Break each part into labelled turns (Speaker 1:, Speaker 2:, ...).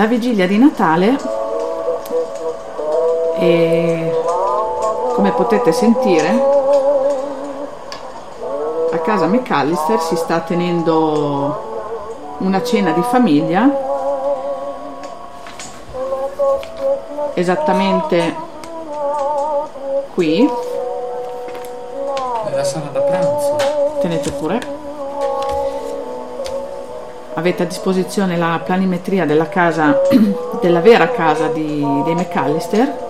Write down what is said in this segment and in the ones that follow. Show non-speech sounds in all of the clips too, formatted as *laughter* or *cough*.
Speaker 1: La vigilia di Natale e come potete sentire a casa McAllister si sta tenendo una cena di famiglia esattamente qui
Speaker 2: Nella sala da pranzo.
Speaker 1: tenete pure avete a disposizione la planimetria della casa *clears throat* della vera casa di- dei McAllister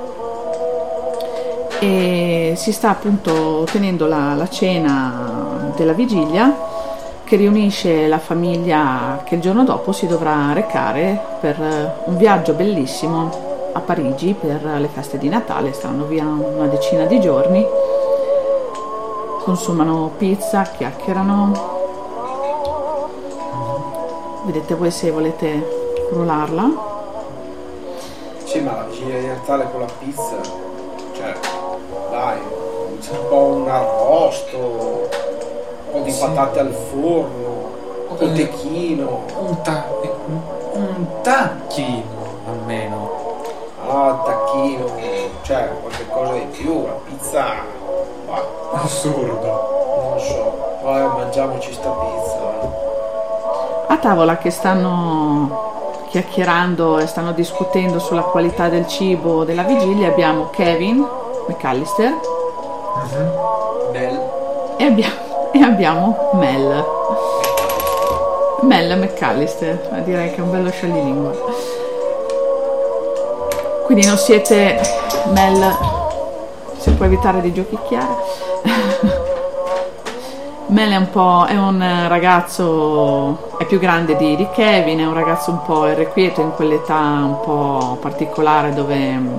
Speaker 1: e si sta appunto tenendo la, la cena della vigilia che riunisce la famiglia che il giorno dopo si dovrà recare per eh, un viaggio bellissimo a Parigi per le feste di Natale, staranno via una decina di giorni, consumano pizza, chiacchierano. Vedete voi se volete crollarla.
Speaker 3: Sì, ma la vigilia di Natale con la pizza, cioè, dai, c'è un po' un arrosto, un po' di
Speaker 2: Sì.
Speaker 3: patate al forno, un
Speaker 2: Eh.
Speaker 3: tecchino,
Speaker 2: Un, ta- un, un tacchino almeno.
Speaker 3: ah, tacchino, cioè, qualche cosa di più, la pizza, ma
Speaker 2: Assurdo.
Speaker 3: non so, vai mangiamoci sta pizza.
Speaker 1: A tavola che stanno chiacchierando e stanno discutendo sulla qualità del cibo della vigilia abbiamo Kevin McAllister
Speaker 3: Nel,
Speaker 1: e abbiamo, e abbiamo Mel. Mel McAllister, ma direi che è un bello scioglilingua. Quindi non siete Mel, se può evitare di giochicchiare. Mel è un po', è un ragazzo, è più grande di, di Kevin, è un ragazzo un po' irrequieto in quell'età un po' particolare dove mm,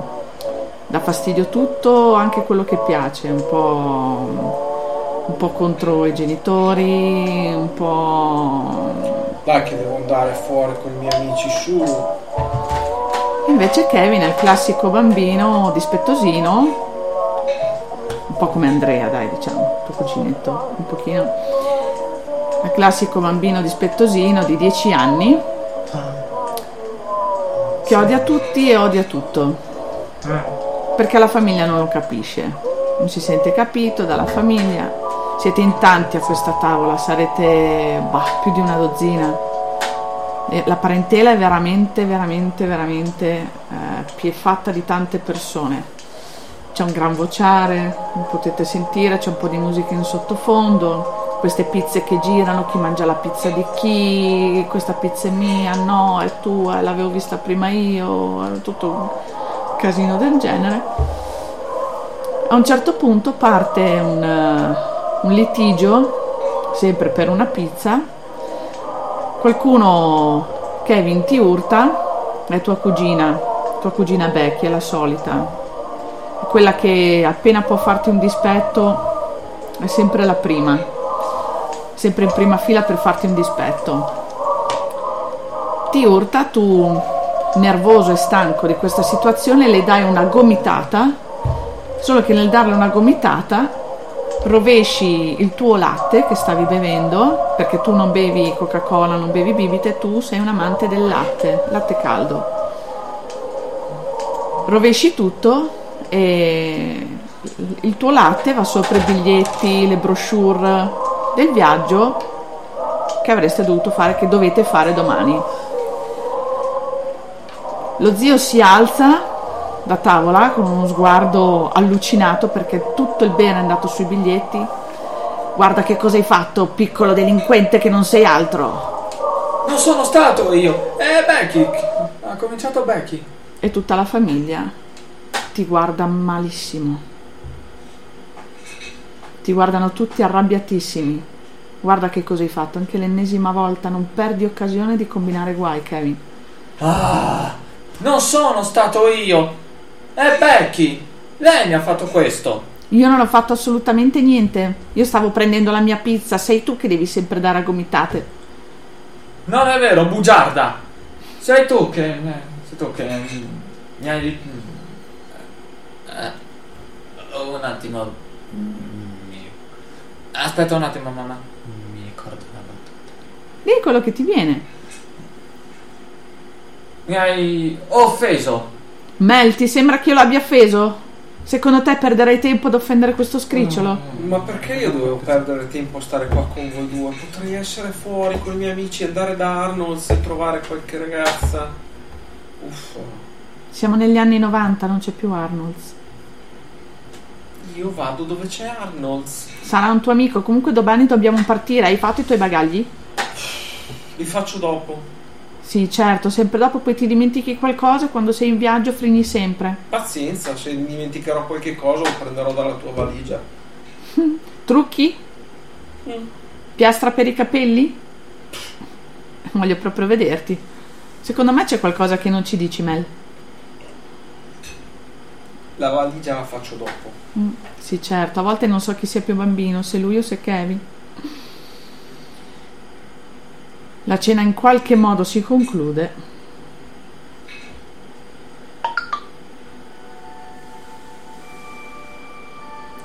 Speaker 1: dà fastidio tutto, anche quello che piace, un po', un po' contro i genitori, un po'...
Speaker 3: dai che devo andare fuori con i miei amici su,
Speaker 1: Invece Kevin è il classico bambino dispettosino, po' come Andrea, dai, diciamo, tuo cuginetto, un pochino. Il classico bambino dispettosino di 10 anni che odia tutti e odia tutto. Perché la famiglia non lo capisce, non si sente capito dalla famiglia. Siete in tanti a questa tavola, sarete bah, più di una dozzina. La parentela è veramente, veramente, veramente eh, fatta di tante persone. C'è un gran vociare, potete sentire, c'è un po' di musica in sottofondo, queste pizze che girano, chi mangia la pizza di chi, questa pizza è mia, no, è tua, l'avevo vista prima io, tutto un casino del genere. A un certo punto parte un, eh, un litigio, sempre per una pizza, qualcuno, Kevin, ti urta, è tua cugina, tua cugina Becky, è la solita, quella che appena può farti un dispetto è sempre la prima, sempre in prima fila per farti un dispetto. Ti urta, tu nervoso e stanco di questa situazione le dai una gomitata, solo che nel darle una gomitata rovesci il tuo latte che stavi bevendo, perché tu non bevi Coca-Cola, non bevi bibite, tu sei un amante del latte, latte caldo. Rovesci tutto e il tuo latte va sopra i biglietti, le brochure del viaggio che avreste dovuto fare, che dovete fare domani. Lo zio si alza da tavola con uno sguardo allucinato perché tutto il bene è andato sui biglietti. Guarda che cosa hai fatto, piccolo delinquente che non sei altro.
Speaker 2: Non sono stato io. È Becky. Ha cominciato Becky.
Speaker 1: E tutta la famiglia ti guarda malissimo. Ti guardano tutti arrabbiatissimi. Guarda che cosa hai fatto, anche l'ennesima volta non perdi occasione di combinare guai, Kevin.
Speaker 2: Ah, non sono stato io. È Becky. Lei mi ha fatto questo.
Speaker 1: Io non ho fatto assolutamente niente. Io stavo prendendo la mia pizza, sei tu che devi sempre dare a gomitate.
Speaker 2: Non è vero, bugiarda. Sei tu che. eh, Sei tu che. Mi hai. Eh, un attimo. Mm, mi- Aspetta un attimo, mamma. Mi ricordo una battuta.
Speaker 1: Dì quello che ti viene.
Speaker 2: Mi hai offeso.
Speaker 1: Mel, ti sembra che io l'abbia offeso? Secondo te perderei tempo ad offendere questo scricciolo?
Speaker 3: Ma perché io dovevo perdere tempo a stare qua con voi due? Potrei essere fuori con i miei amici, andare da Arnold's e trovare qualche ragazza. Uff.
Speaker 1: Siamo negli anni 90, non c'è più Arnold's.
Speaker 3: Io vado dove c'è Arnold's.
Speaker 1: Sarà un tuo amico, comunque domani dobbiamo partire. Hai fatto i tuoi bagagli?
Speaker 3: Li faccio dopo.
Speaker 1: Sì, certo, sempre dopo poi ti dimentichi qualcosa quando sei in viaggio fregni sempre.
Speaker 3: Pazienza, se dimenticherò qualche cosa lo prenderò dalla tua valigia. *laughs*
Speaker 1: Trucchi?
Speaker 3: Mm.
Speaker 1: Piastra per i capelli? Voglio proprio vederti. Secondo me c'è qualcosa che non ci dici, Mel.
Speaker 3: La valigia la faccio dopo.
Speaker 1: Mm, sì, certo, a volte non so chi sia più bambino, se lui o se Kevin. La cena in qualche modo si conclude.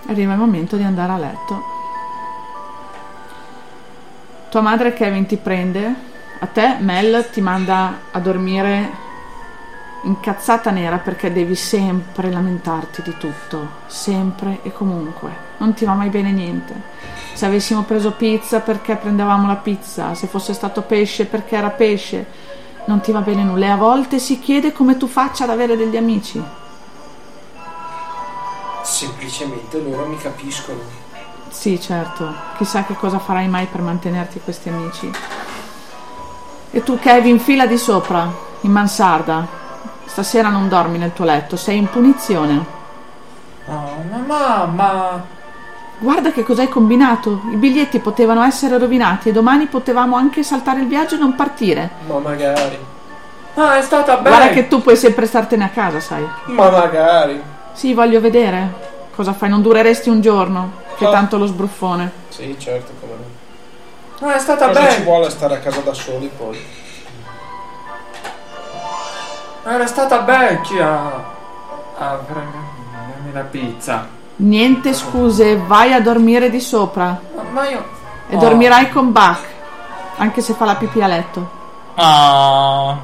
Speaker 1: Arriva il momento di andare a letto. Tua madre Kevin ti prende, a te Mel ti manda a dormire incazzata nera perché devi sempre lamentarti di tutto, sempre e comunque. Non ti va mai bene niente. Se avessimo preso pizza perché prendevamo la pizza, se fosse stato pesce perché era pesce, non ti va bene nulla. E a volte si chiede come tu faccia ad avere degli amici.
Speaker 3: Semplicemente loro mi capiscono.
Speaker 1: Sì, certo. Chissà che cosa farai mai per mantenerti questi amici. E tu, Kevin, fila di sopra, in mansarda. Stasera non dormi nel tuo letto, sei in punizione.
Speaker 2: Oh, ma mamma.
Speaker 1: Guarda che cosa hai combinato. I biglietti potevano essere rovinati e domani potevamo anche saltare il viaggio e non partire.
Speaker 3: Ma magari.
Speaker 2: Ah, è stata bella.
Speaker 1: Guarda che tu puoi sempre startene a casa, sai.
Speaker 3: Ma magari.
Speaker 1: Sì, voglio vedere. Cosa fai? Non dureresti un giorno. Che
Speaker 3: Ah.
Speaker 1: tanto lo sbruffone.
Speaker 3: Sì, certo, come no.
Speaker 2: Ah, è stata
Speaker 3: Cosa ci
Speaker 2: bella.
Speaker 3: vuole stare a casa da soli poi?
Speaker 2: Era stata vecchia. A prendermi la pizza.
Speaker 1: Niente scuse, vai a dormire di sopra.
Speaker 2: Ma- io.
Speaker 1: E
Speaker 2: Oh.
Speaker 1: dormirai con Buck. Anche se fa la pipì a letto.
Speaker 2: Ah.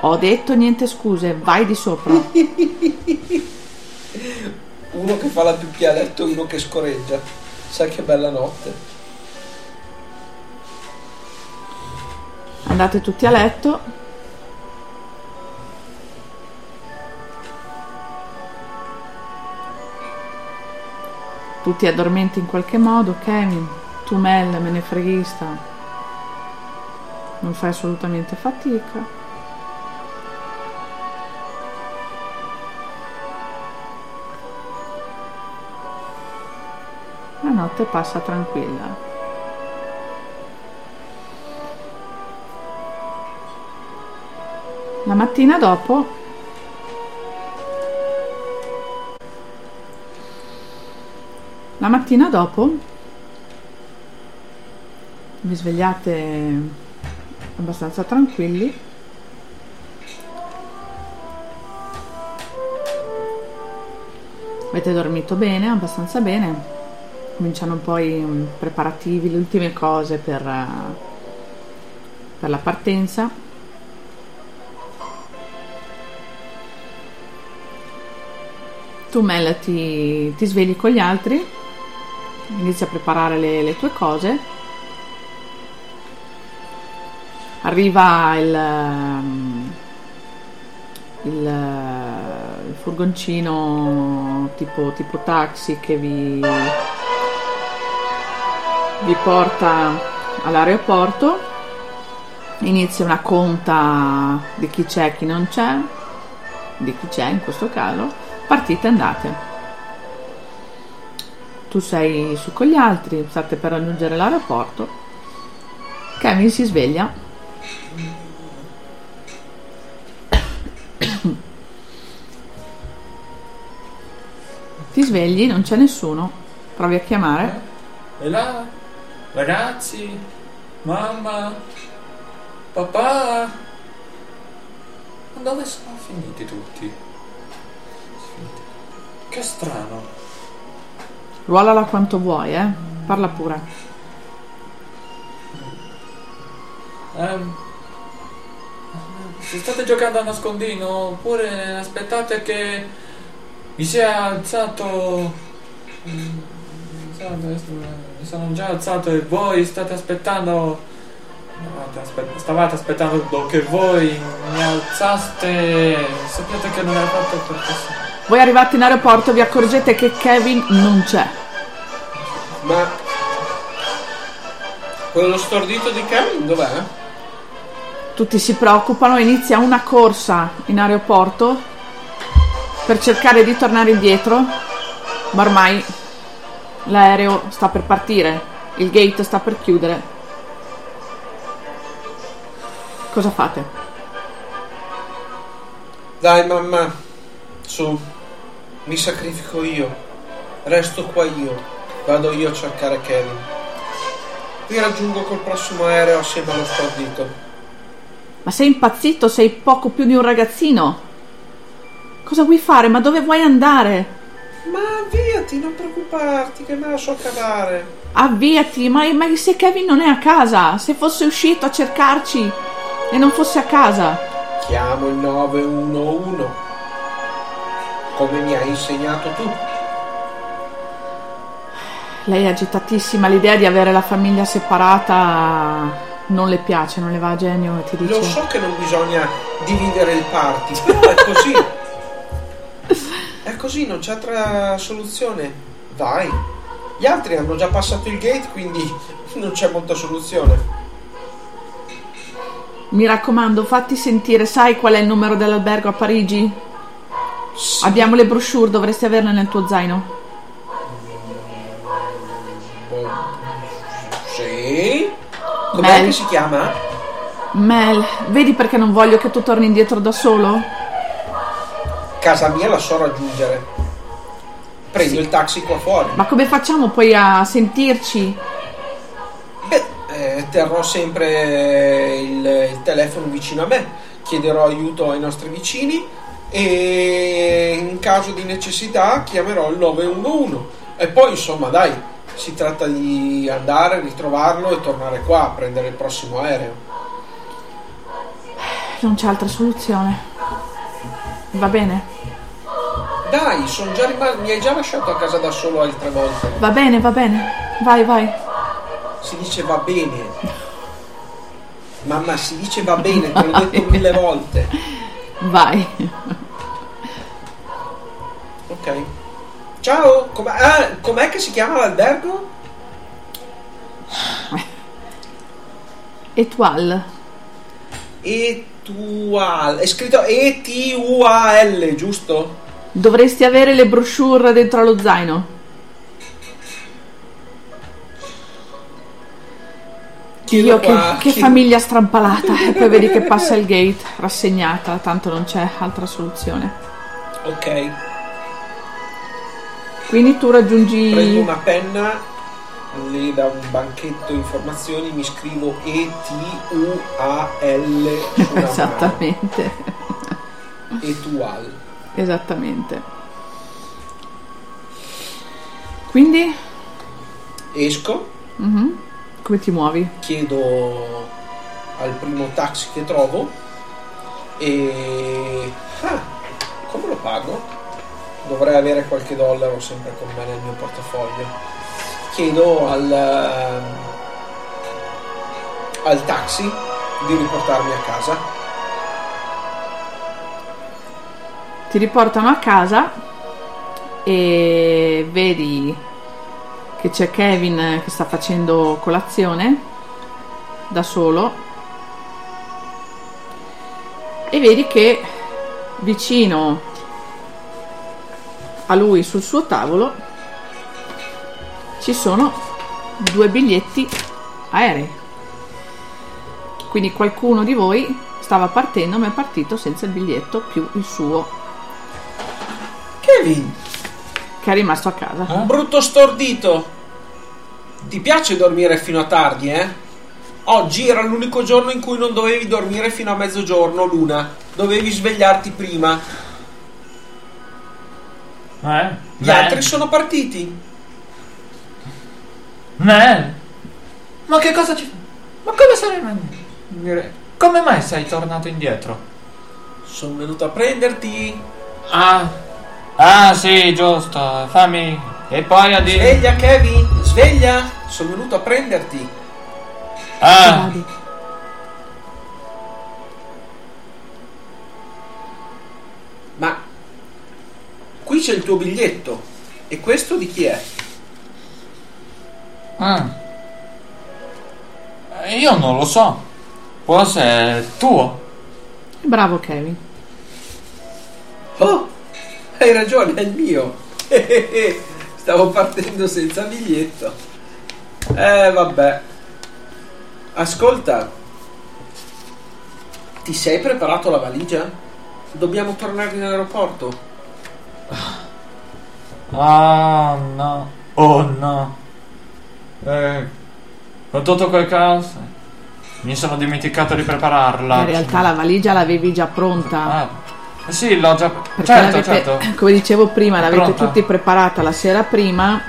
Speaker 1: Ho detto niente scuse, vai di sopra. *laughs*
Speaker 3: Uno che fa la pipì a letto e uno che scorreggia. Sai che bella notte.
Speaker 1: Andate tutti a letto. Tutti addormenti in qualche modo, Kevin, tu Mel, me ne freghista. Non fai assolutamente fatica. La notte passa tranquilla. La mattina dopo La mattina dopo vi svegliate abbastanza tranquilli. Avete dormito bene, abbastanza bene. Cominciano poi i preparativi, le ultime cose per, eh, per la partenza. Tu Mel ti, ti svegli con gli altri, inizi a preparare le, le tue cose. Arriva il, ehm, il, il furgoncino tipo, tipo taxi che vi, vi porta all'aeroporto. Inizia una conta di chi c'è e chi non c'è, di chi c'è in questo caso partite e andate. Tu sei su con gli altri, state per raggiungere l'aeroporto. Kevin si sveglia. Ti svegli, non c'è nessuno. Provi a chiamare.
Speaker 2: E là, ragazzi, mamma, papà. Ma dove sono finiti tutti? Che strano.
Speaker 1: Ruolala quanto vuoi, eh. Parla pure.
Speaker 2: Ehm, se state giocando a nascondino oppure aspettate che vi sia alzato mm, mi sono già alzato e voi state aspettando stavate aspettando che voi mi alzaste sapete che non era fatto per questo
Speaker 1: voi arrivate in aeroporto vi accorgete che Kevin non c'è
Speaker 3: ma quello stordito di Kevin dov'è?
Speaker 1: tutti si preoccupano e inizia una corsa in aeroporto per cercare di tornare indietro ma ormai l'aereo sta per partire il gate sta per chiudere Cosa fate?
Speaker 3: Dai mamma, su, mi sacrifico io, resto qua io, vado io a cercare Kevin. Vi raggiungo col prossimo aereo assieme allo stordito.
Speaker 1: Ma sei impazzito? Sei poco più di un ragazzino. Cosa vuoi fare? Ma dove vuoi andare?
Speaker 3: Ma avviati, non preoccuparti, che me la so cavare.
Speaker 1: Avviati, ma, ma se Kevin non è a casa, se fosse uscito a cercarci, e non fosse a casa.
Speaker 3: Chiamo il 911, come mi hai insegnato tu.
Speaker 1: Lei è agitatissima, l'idea di avere la famiglia separata non le piace, non le va a genio e ti dice...
Speaker 3: Lo so che non bisogna dividere il party, però è così. è così, non c'è altra soluzione. Vai. Gli altri hanno già passato il gate, quindi non c'è molta soluzione.
Speaker 1: Mi raccomando, fatti sentire, sai qual è il numero dell'albergo a Parigi? Sì. Abbiamo le brochure, dovresti averle nel tuo zaino.
Speaker 3: Sì. Com'è che si chiama?
Speaker 1: Mel, vedi perché non voglio che tu torni indietro da solo?
Speaker 3: Casa mia la so raggiungere. Prendo il taxi qua fuori.
Speaker 1: Ma come facciamo poi a sentirci?
Speaker 3: eh, terrò sempre il, il telefono vicino a me, chiederò aiuto ai nostri vicini e in caso di necessità chiamerò il 911 e poi insomma dai si tratta di andare, ritrovarlo e tornare qua a prendere il prossimo aereo.
Speaker 1: Non c'è altra soluzione. Va bene?
Speaker 3: Dai sono già rimasto mi hai già lasciato a casa da solo altre volte.
Speaker 1: Va bene va bene. Vai vai.
Speaker 3: Si dice va bene. *laughs* Mamma, si dice va bene, te l'ho detto mille volte.
Speaker 1: Vai.
Speaker 3: Ok. Ciao, com'è, ah, com'è che si chiama l'albergo?
Speaker 1: Etual.
Speaker 3: Etual. È scritto E-T-U-A-L, giusto?
Speaker 1: Dovresti avere le brochure dentro allo zaino. Dio, che, che, famiglia strampalata. e poi vedi che passa il gate, rassegnata, tanto non c'è altra soluzione.
Speaker 3: Ok.
Speaker 1: Quindi tu raggiungi.
Speaker 3: Prendo una penna, lì da un banchetto informazioni, mi scrivo E-T-U-A-L.
Speaker 1: Esattamente.
Speaker 3: Etual.
Speaker 1: Esattamente. Quindi?
Speaker 3: Esco.
Speaker 1: Mm-hmm come ti muovi?
Speaker 3: Chiedo al primo taxi che trovo e... Ah, come lo pago? Dovrei avere qualche dollaro sempre con me nel mio portafoglio. Chiedo al, ehm, al taxi di riportarmi a casa.
Speaker 1: Ti riportano a casa e vedi che c'è Kevin che sta facendo colazione da solo. E vedi che vicino a lui sul suo tavolo ci sono due biglietti aerei. Quindi qualcuno di voi stava partendo ma è partito senza il biglietto più il suo.
Speaker 3: Kevin
Speaker 1: che è rimasto a casa.
Speaker 3: Un brutto stordito. Ti piace dormire fino a tardi, eh? Oggi era l'unico giorno in cui non dovevi dormire fino a mezzogiorno, Luna. Dovevi svegliarti prima.
Speaker 2: Eh?
Speaker 3: Gli Beh. altri sono partiti.
Speaker 2: Beh. Ma che cosa ci fa? Ma come sarei mai... Come mai sei tornato indietro?
Speaker 3: Sono venuto a prenderti.
Speaker 2: Ah, ah sì, giusto. Fammi. E poi a dire.
Speaker 3: Sveglia, Kevin, sveglia. Sono venuto a prenderti.
Speaker 2: Ah.
Speaker 3: Ma qui c'è il tuo biglietto. E questo di chi è?
Speaker 2: ah. Eh, Io non lo so. Può essere tuo.
Speaker 1: Bravo Kevin.
Speaker 3: Oh, hai ragione, è il mio. *laughs* Stavo partendo senza biglietto. Eh, vabbè. Ascolta. Ti sei preparato la valigia? Dobbiamo tornare in aeroporto.
Speaker 2: Ah, no. Oh, no. Eh, con tutto quel caos. Mi sono dimenticato di prepararla.
Speaker 1: In realtà la valigia l'avevi già pronta.
Speaker 2: Ah, sì, l'ho già. Certo, certo. *clears throat*
Speaker 1: come dicevo prima, l'avete
Speaker 2: pronta.
Speaker 1: tutti preparata la sera prima,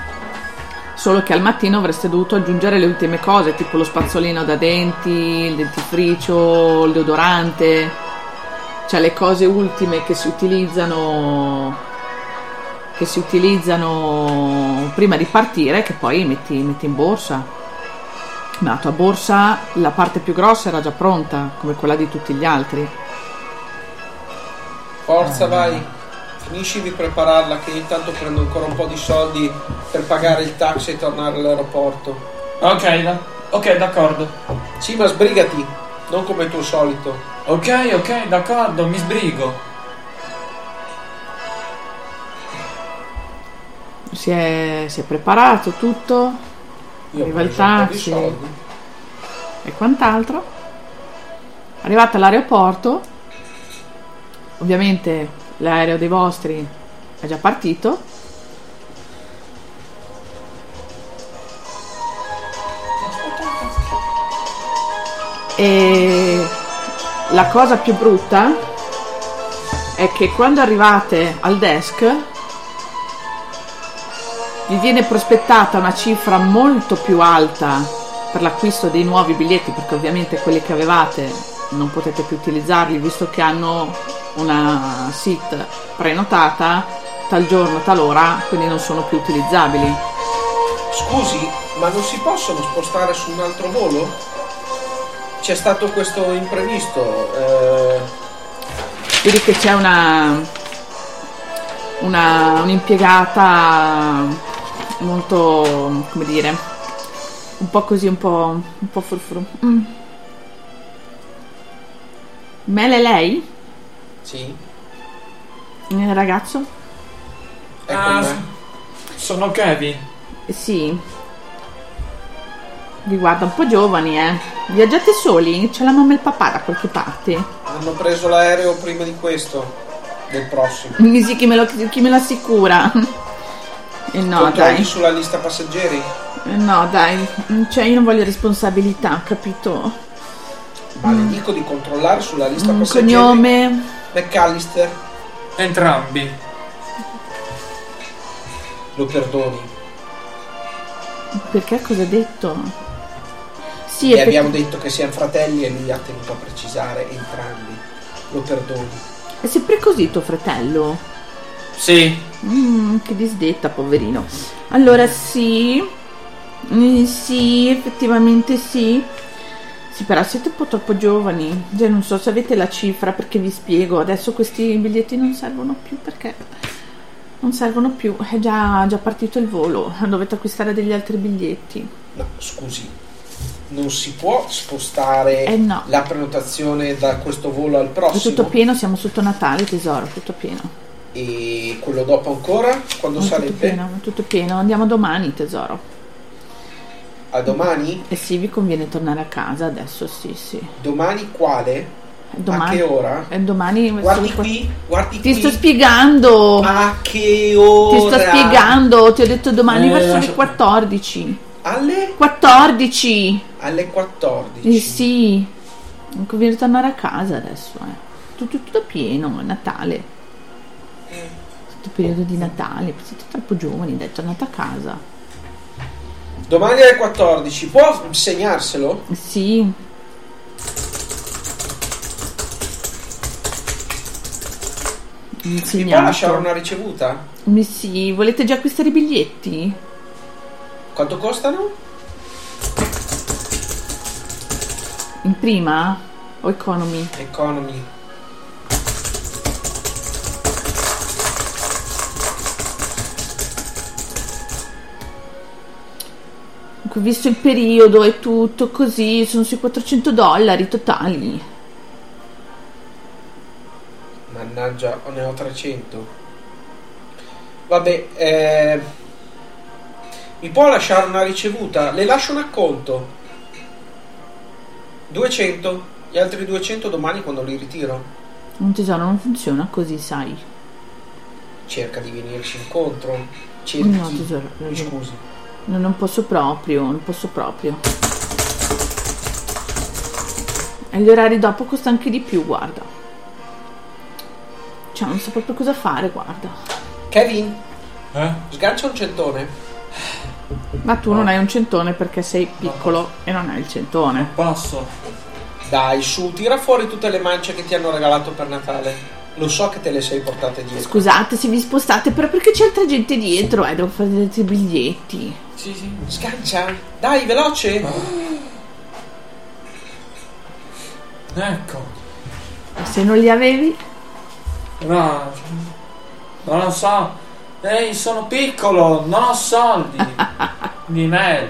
Speaker 1: solo che al mattino avreste dovuto aggiungere le ultime cose, tipo lo spazzolino da denti, il dentifricio, il deodorante, cioè le cose ultime che si utilizzano che si utilizzano prima di partire che poi metti, metti in borsa. Ma la tua borsa, la parte più grossa era già pronta, come quella di tutti gli altri.
Speaker 3: Forza, vai. Finisci di prepararla che intanto prendo ancora un po' di soldi per pagare il taxi e tornare all'aeroporto.
Speaker 2: Ok, da- ok, d'accordo.
Speaker 3: Sì, ma sbrigati, non come il tuo solito.
Speaker 2: Ok, ok, d'accordo, mi sbrigo.
Speaker 1: Si è, si è preparato tutto
Speaker 3: Io
Speaker 1: Arriva il taxi. e quant'altro. Arrivate all'aeroporto, ovviamente l'aereo dei vostri è già partito. E la cosa più brutta è che quando arrivate al desk vi viene prospettata una cifra molto più alta per l'acquisto dei nuovi biglietti, perché ovviamente quelli che avevate non potete più utilizzarli visto che hanno una seat prenotata tal giorno, tal ora, quindi non sono più utilizzabili.
Speaker 3: Scusi, ma non si possono spostare su un altro volo? C'è stato questo imprevisto. eh,
Speaker 1: Vedi che c'è una, una un'impiegata molto, come dire, un po' così, un po', un po' frufru. Mm. Mele lei?
Speaker 3: Sì,
Speaker 1: Il ragazzo?
Speaker 3: ecco
Speaker 2: Ah,
Speaker 3: me.
Speaker 2: sono Kevin.
Speaker 1: Eh, Sì. Vi guarda un po' giovani, eh. Viaggiate soli? C'è la mamma e il papà da qualche parte.
Speaker 3: Hanno preso l'aereo prima di questo, del prossimo.
Speaker 1: Mi sì, chi me lo, chi me lo assicura? *laughs* Eh no,
Speaker 3: Controlli
Speaker 1: dai.
Speaker 3: sulla lista passeggeri?
Speaker 1: Eh No, dai. Cioè, io non voglio responsabilità, capito?
Speaker 3: Ma le dico di controllare sulla lista
Speaker 1: Un
Speaker 3: passeggeri.
Speaker 1: cognome.
Speaker 3: McAllister,
Speaker 2: Entrambi.
Speaker 3: lo perdoni.
Speaker 1: Perché cosa ha detto? Sì,
Speaker 3: Gli
Speaker 1: è
Speaker 3: abbiamo
Speaker 1: perché...
Speaker 3: detto che siamo fratelli e lui ha tenuto a precisare entrambi. Lo perdoni.
Speaker 1: è sempre così tuo fratello?
Speaker 2: Sì.
Speaker 1: Mm, che disdetta, poverino. Allora, sì. Mm, sì, effettivamente sì. Sì, però siete un po' troppo giovani. Cioè, non so se avete la cifra perché vi spiego. Adesso questi biglietti non servono più perché non servono più. È già, già partito il volo. Dovete acquistare degli altri biglietti.
Speaker 3: No, scusi. Non si può spostare
Speaker 1: Eh no.
Speaker 3: la prenotazione da questo volo al
Speaker 1: È
Speaker 3: prossimo.
Speaker 1: tutto pieno, siamo sotto Natale, tesoro, tutto pieno.
Speaker 3: E quello dopo ancora? Quando
Speaker 1: È tutto
Speaker 3: sarebbe?
Speaker 1: pieno, è tutto pieno. Andiamo domani, tesoro.
Speaker 3: A domani?
Speaker 1: E sì, vi conviene tornare a casa adesso, sì, sì.
Speaker 3: Domani quale?
Speaker 1: Domani.
Speaker 3: A che ora?
Speaker 1: E domani
Speaker 3: Guardi qui, guardi
Speaker 1: Ti
Speaker 3: qui.
Speaker 1: sto spiegando.
Speaker 3: A che ora?
Speaker 1: Ti sto spiegando. Ti ho detto domani
Speaker 2: Eh,
Speaker 1: verso le
Speaker 2: lascia-
Speaker 1: 14.
Speaker 3: Alle?
Speaker 1: 14.
Speaker 3: Alle 14.
Speaker 1: Eh sì. Non conviene tornare a casa adesso, eh. Tutto, tutto pieno, è Natale. Tutto periodo di Natale. Siete troppo giovani, dai, tornate a casa.
Speaker 3: Domani alle 14. Può segnarselo?
Speaker 1: Sì.
Speaker 3: Mi può lasciare una ricevuta?
Speaker 1: Mi sì, volete già acquistare i biglietti?
Speaker 3: Quanto costano?
Speaker 1: In prima o economy?
Speaker 3: Economy.
Speaker 1: Visto il periodo e tutto così, sono sui 400 dollari totali.
Speaker 3: Mannaggia, ne ho 300. Vabbè, eh, mi può lasciare una ricevuta? Le lascio un acconto. 200. Gli altri 200 domani quando li ritiro.
Speaker 1: Un tesoro non funziona così, sai.
Speaker 3: Cerca di venirci incontro. Cerchi.
Speaker 1: No, tesoro.
Speaker 3: Mi scusi.
Speaker 1: No, non posso proprio, non posso proprio. E gli orari dopo costa anche di più, guarda. Cioè, non so proprio cosa fare, guarda.
Speaker 3: Kevin,
Speaker 2: Eh?
Speaker 3: sgancia un centone.
Speaker 1: Ma tu non hai un centone perché sei piccolo e non hai il centone.
Speaker 2: Passo.
Speaker 3: Dai, su, tira fuori tutte le mance che ti hanno regalato per Natale. Lo so che te le sei portate dietro.
Speaker 1: Scusate se vi spostate, però perché c'è altra gente dietro, eh, devo fare dei biglietti.
Speaker 2: Sì, sì.
Speaker 3: Sgancia. Dai, veloce.
Speaker 2: Ecco.
Speaker 1: E se non li avevi?
Speaker 2: No, non lo so. Ehi, sono piccolo, non ho soldi. *laughs* Di me.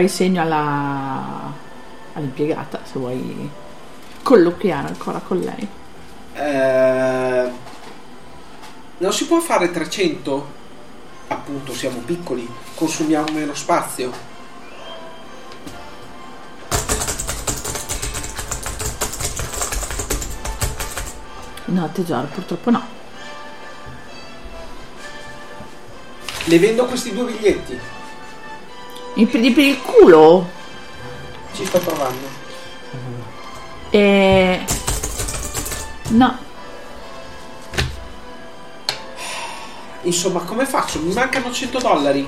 Speaker 1: Fai segno alla all'impiegata se vuoi colloquiare ancora con lei.
Speaker 3: Eh, non si può fare 300? Appunto, siamo piccoli, consumiamo meno spazio.
Speaker 1: No, tesoro, purtroppo no.
Speaker 3: Le vendo questi due biglietti.
Speaker 1: Mi prendi per il culo?
Speaker 3: Ci sto provando.
Speaker 1: E... No,
Speaker 3: Insomma, come faccio? Mi mancano 100 dollari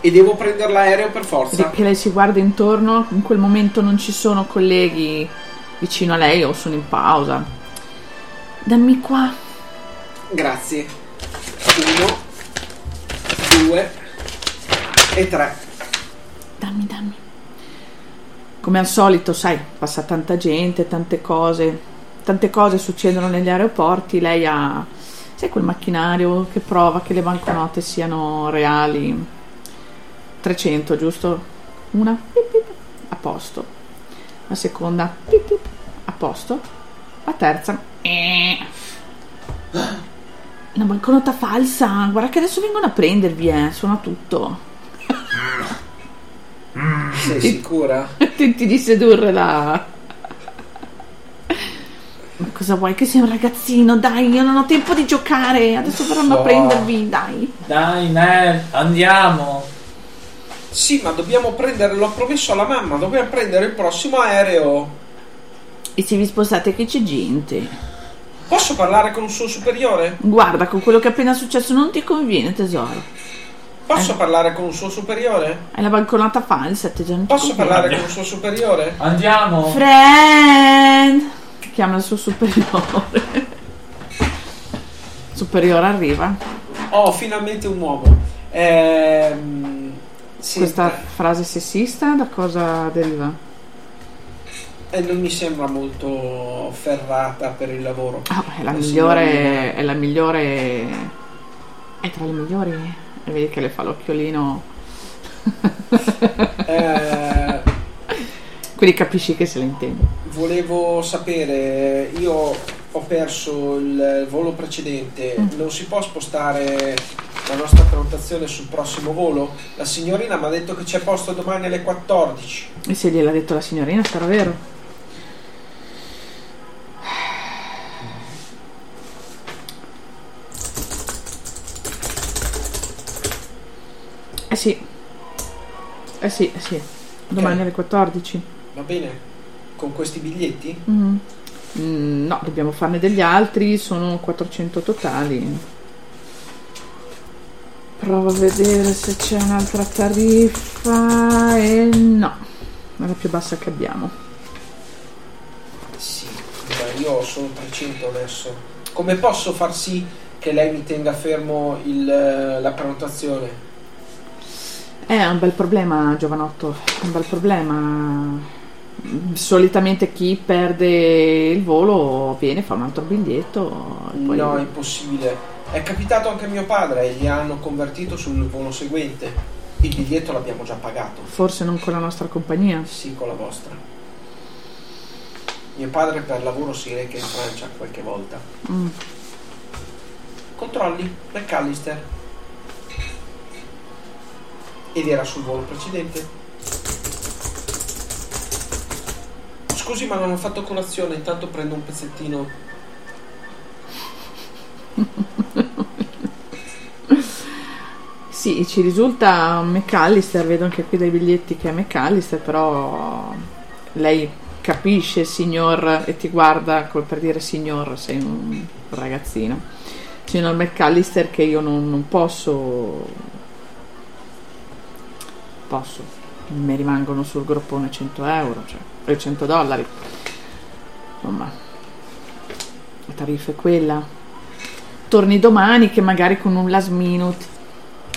Speaker 3: e devo prendere l'aereo per forza.
Speaker 1: perché lei si guarda intorno, in quel momento non ci sono colleghi vicino a lei o sono in pausa. Dammi qua.
Speaker 3: Grazie. Uno, due e tre.
Speaker 1: Dammi, dammi. Come al solito, sai, passa tanta gente, tante cose. Tante cose succedono negli aeroporti. Lei ha, sai, quel macchinario che prova che le banconote siano reali. 300, giusto? Una, pip, pip, a posto. La seconda, pip, pip, a posto. La terza, eh. una banconota falsa. Guarda che adesso vengono a prendervi, eh. Suona tutto. *laughs*
Speaker 3: Sei sicura?
Speaker 1: Tenti di sedurre la. Ma cosa vuoi? Che sei un ragazzino? Dai, io non ho tempo di giocare. Adesso verranno a
Speaker 3: So.
Speaker 1: prendervi, dai.
Speaker 2: Dai, Nel, andiamo.
Speaker 3: Sì, ma dobbiamo prendere, l'ho promesso alla mamma, dobbiamo prendere il prossimo aereo.
Speaker 1: E se vi spostate che c'è gente.
Speaker 3: Posso parlare con un suo superiore?
Speaker 1: Guarda, con quello che è appena successo non ti conviene, tesoro.
Speaker 3: Posso parlare con un suo superiore?
Speaker 1: Hai la banconota falsa, te già non ti
Speaker 3: Posso parlare con un suo superiore?
Speaker 2: Andiamo.
Speaker 1: Friend! Chiama il suo superiore. superiore arriva.
Speaker 3: Oh, finalmente un uomo. Ehm,
Speaker 1: Questa
Speaker 3: senta,
Speaker 1: frase sessista da cosa deriva?
Speaker 3: eh, non mi sembra molto ferrata per il lavoro.
Speaker 1: Ah, è la
Speaker 3: Eh,
Speaker 1: migliore,
Speaker 3: signorina.
Speaker 1: è la migliore, è tra le migliori. E vedi che le fa l'occhiolino. *laughs*
Speaker 3: Eh,
Speaker 1: Quindi capisci che se la intende.
Speaker 3: volevo sapere, io ho perso il volo precedente,
Speaker 1: Mm.
Speaker 3: non si può spostare la nostra prenotazione sul prossimo volo? La signorina mi ha detto che c'è posto domani alle 14.
Speaker 1: E se gliel'ha detto la signorina, sarà vero? Sì. Eh sì, eh sì. Domani
Speaker 3: Ok.
Speaker 1: alle 14.
Speaker 3: Va bene? Con questi biglietti?
Speaker 1: Mm. Mm, no, dobbiamo farne degli altri, sono 400 totali. Provo a vedere se c'è un'altra tariffa e no. è la più bassa che abbiamo.
Speaker 3: Sì, ma io ho solo 300 adesso. Come posso far sì che lei mi tenga fermo il- la prenotazione?
Speaker 1: È un bel problema, giovanotto, un bel problema. Solitamente chi perde il volo viene, fa un altro biglietto. poi-
Speaker 3: No, è impossibile. È capitato anche a mio padre e gli hanno convertito sul volo seguente. Il biglietto l'abbiamo già pagato.
Speaker 1: Forse non con la nostra compagnia.
Speaker 3: Sì, con la vostra. Mio padre per lavoro si reca in Francia qualche volta.
Speaker 1: Mm.
Speaker 3: Controlli, McAllister. Ed era sul volo precedente. Scusi, ma non ho fatto colazione, intanto prendo un pezzettino.
Speaker 1: Sì, ci risulta McAllister, vedo anche qui dai biglietti che è McAllister, però lei capisce signor e ti guarda come per dire signor, sei un ragazzino. Signor McAllister che io non, non posso... Posso. Mi rimangono sul groppone 100 euro, cioè eh, 100 dollari. Insomma, la tariffa è quella. Torni domani che magari con un last minute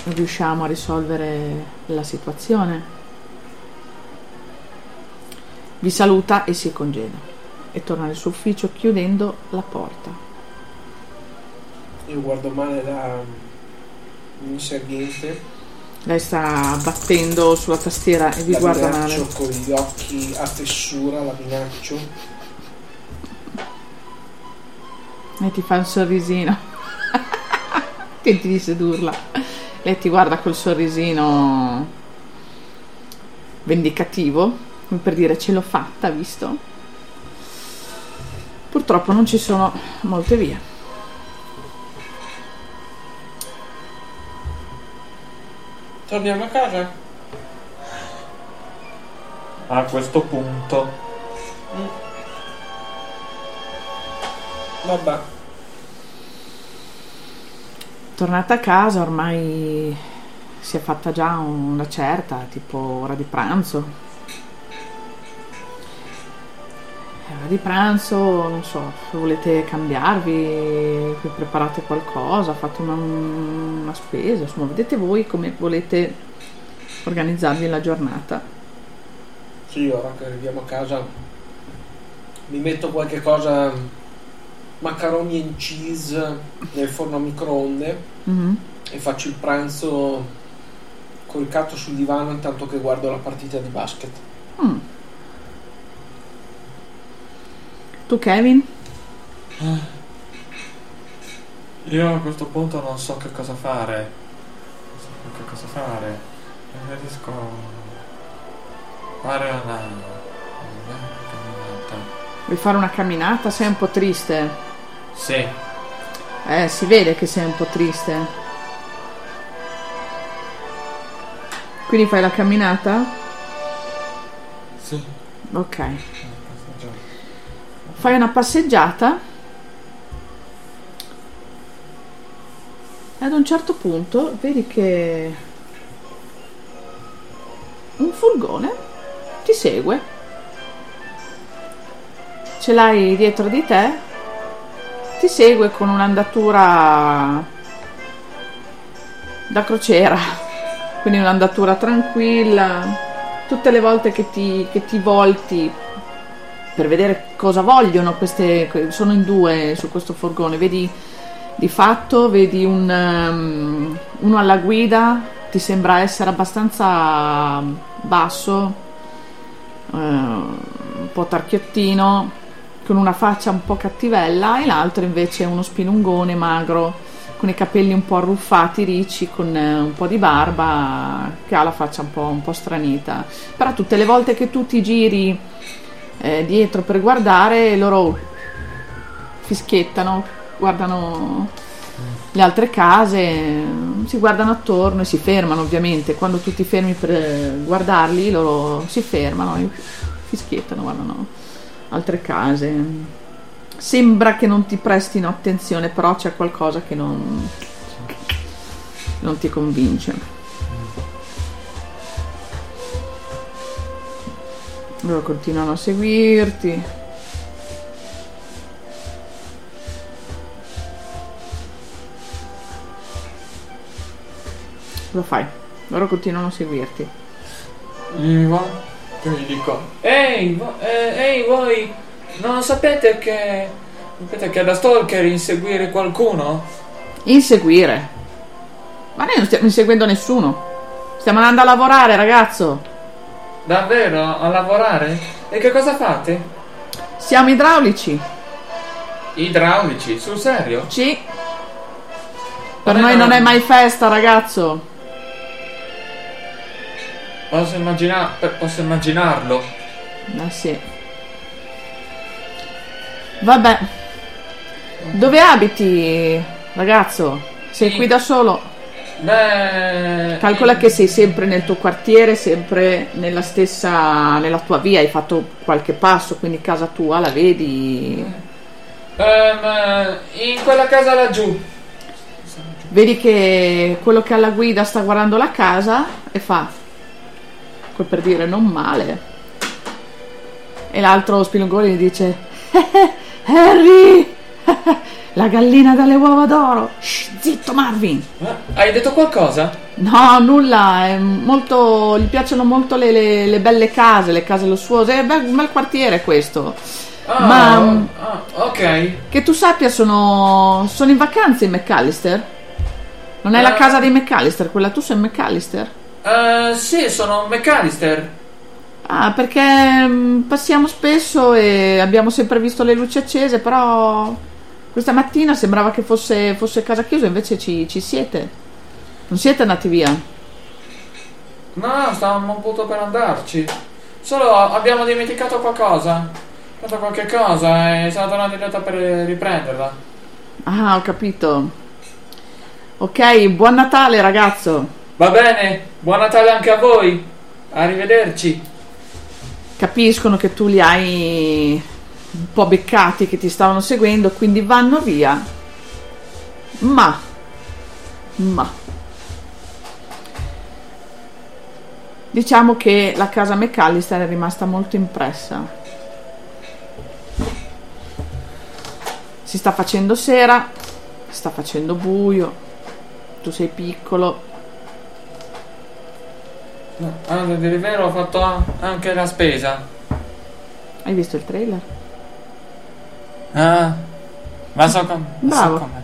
Speaker 1: riusciamo a risolvere la situazione. Vi saluta e si congeda e torna nel suo ufficio chiudendo la porta.
Speaker 3: Io guardo male la inserviente,
Speaker 1: Lei sta battendo sulla tastiera e vi
Speaker 3: la
Speaker 1: guarda male.
Speaker 3: con gli occhi a fessura, la minaccio.
Speaker 1: E ti fa un sorrisino. *laughs* Tenti di sedurla. Lei ti guarda col sorrisino vendicativo, come per dire ce l'ho fatta, visto? Purtroppo non ci sono molte vie.
Speaker 3: Torniamo a casa?
Speaker 2: A questo punto,
Speaker 3: Vabbè.
Speaker 1: Tornata a casa ormai si è fatta già una certa, tipo ora di pranzo. Di pranzo, non so, se volete cambiarvi, se preparate qualcosa, fate una, una spesa, insomma, vedete voi come volete organizzarvi la giornata.
Speaker 3: Sì, ora che arriviamo a casa mi metto qualche cosa macaroni and cheese nel forno a microonde
Speaker 1: Mhm.
Speaker 3: e faccio il pranzo coricato sul divano intanto che guardo la partita di basket.
Speaker 1: Mm. Tu Kevin?
Speaker 2: io a questo punto non so che cosa fare. Non so che cosa fare. Preferisco fare una, una camminata.
Speaker 1: Vuoi fare una camminata? Sei un po' triste.
Speaker 2: Sì,
Speaker 1: Eh, si vede che sei un po' triste. Quindi fai la camminata?
Speaker 2: sì.
Speaker 1: Ok. Fai una passeggiata. E ad un certo punto vedi che un furgone ti segue. Ce l'hai dietro di te. Ti segue con un'andatura da crociera. Quindi un'andatura tranquilla. Tutte le volte che ti, che ti volti per vedere cosa vogliono queste que- sono in due su questo furgone. Vedi di fatto vedi un, um, uno alla guida ti sembra essere abbastanza basso eh, un po' tarchiottino con una faccia un po' cattivella e l'altro invece è uno spilungone magro con i capelli un po' arruffati ricci con eh, un po' di barba che ha la faccia un po', un po' stranita. Però tutte le volte che tu ti giri eh, dietro per guardare loro fischiettano guardano le altre case si guardano attorno e si fermano ovviamente. Quando tu ti fermi per guardarli loro si fermano e fischiettano guardano altre case. Sembra che non ti prestino attenzione però c'è qualcosa che non non ti convince Loro continuano a seguirti. Lo fai. Loro continuano a seguirti.
Speaker 2: Gli va- che gli dico Ehi, vo- eh, ehi voi Non sapete che Sapete che è da stalker inseguire qualcuno?
Speaker 1: Inseguire. Ma noi non stiamo inseguendo nessuno. Stiamo andando a lavorare, ragazzo.
Speaker 2: Davvero? A lavorare? E che cosa fate?
Speaker 1: Siamo idraulici.
Speaker 2: Idraulici, sul serio?
Speaker 1: Sì. Per
Speaker 2: Ma
Speaker 1: noi
Speaker 2: no.
Speaker 1: non è mai festa, ragazzo.
Speaker 2: Posso, immagina- posso immaginarlo
Speaker 1: Eh sì. Vabbè. Dove abiti, ragazzo? Sei
Speaker 2: Sì.
Speaker 1: qui da solo?
Speaker 2: Beh
Speaker 1: Calcola che sei sempre nel tuo quartiere, sempre nella stessa, nella tua via, hai fatto qualche passo, quindi casa tua la vedi.
Speaker 2: Ehm, In quella casa laggiù
Speaker 1: Vedi che quello che ha la guida sta guardando la casa e fa, quel per dire non male. E l'altro spilungone gli dice, *laughs* "Eh, Harry, *laughs* la gallina dalle uova d'oro. Shh, zitto Marvin.
Speaker 2: Hai detto qualcosa?
Speaker 1: No, nulla, è molto, gli piacciono molto le, le- le belle case, le case lussuose, è un bel, un bel quartiere questo.
Speaker 2: Ah,
Speaker 1: Ma-
Speaker 2: oh, ah, ok
Speaker 1: Che tu sappia sono, sono in vacanza in McAllister? Non è la
Speaker 2: Eh.
Speaker 1: casa dei McAllister, quella tu sei McAllister?
Speaker 2: Eh, Sì, sono McAllister
Speaker 1: Ah, perché mm, passiamo spesso e abbiamo sempre visto le luci accese, però questa mattina sembrava che fosse, fosse casa chiusa, invece ci, ci siete. Non siete andati via.
Speaker 2: No, stavamo appunto per andarci. Solo abbiamo dimenticato qualcosa. Fatto qualche cosa e siamo tornati in realtà per riprenderla.
Speaker 1: Ah, ho capito. Ok, buon Natale ragazzo.
Speaker 2: Va bene, buon Natale anche a voi. Arrivederci.
Speaker 1: Capiscono che tu li hai un po' beccati che ti stavano seguendo, quindi vanno via. Ma, ma. Diciamo che la casa McAllister è rimasta molto impressa. Si sta facendo sera, sta facendo buio, tu sei piccolo,
Speaker 2: a dire il vero ho fatto anche la spesa.
Speaker 1: hai visto il trailer?
Speaker 2: Ah, ma so come.
Speaker 1: Bravo.
Speaker 2: So come.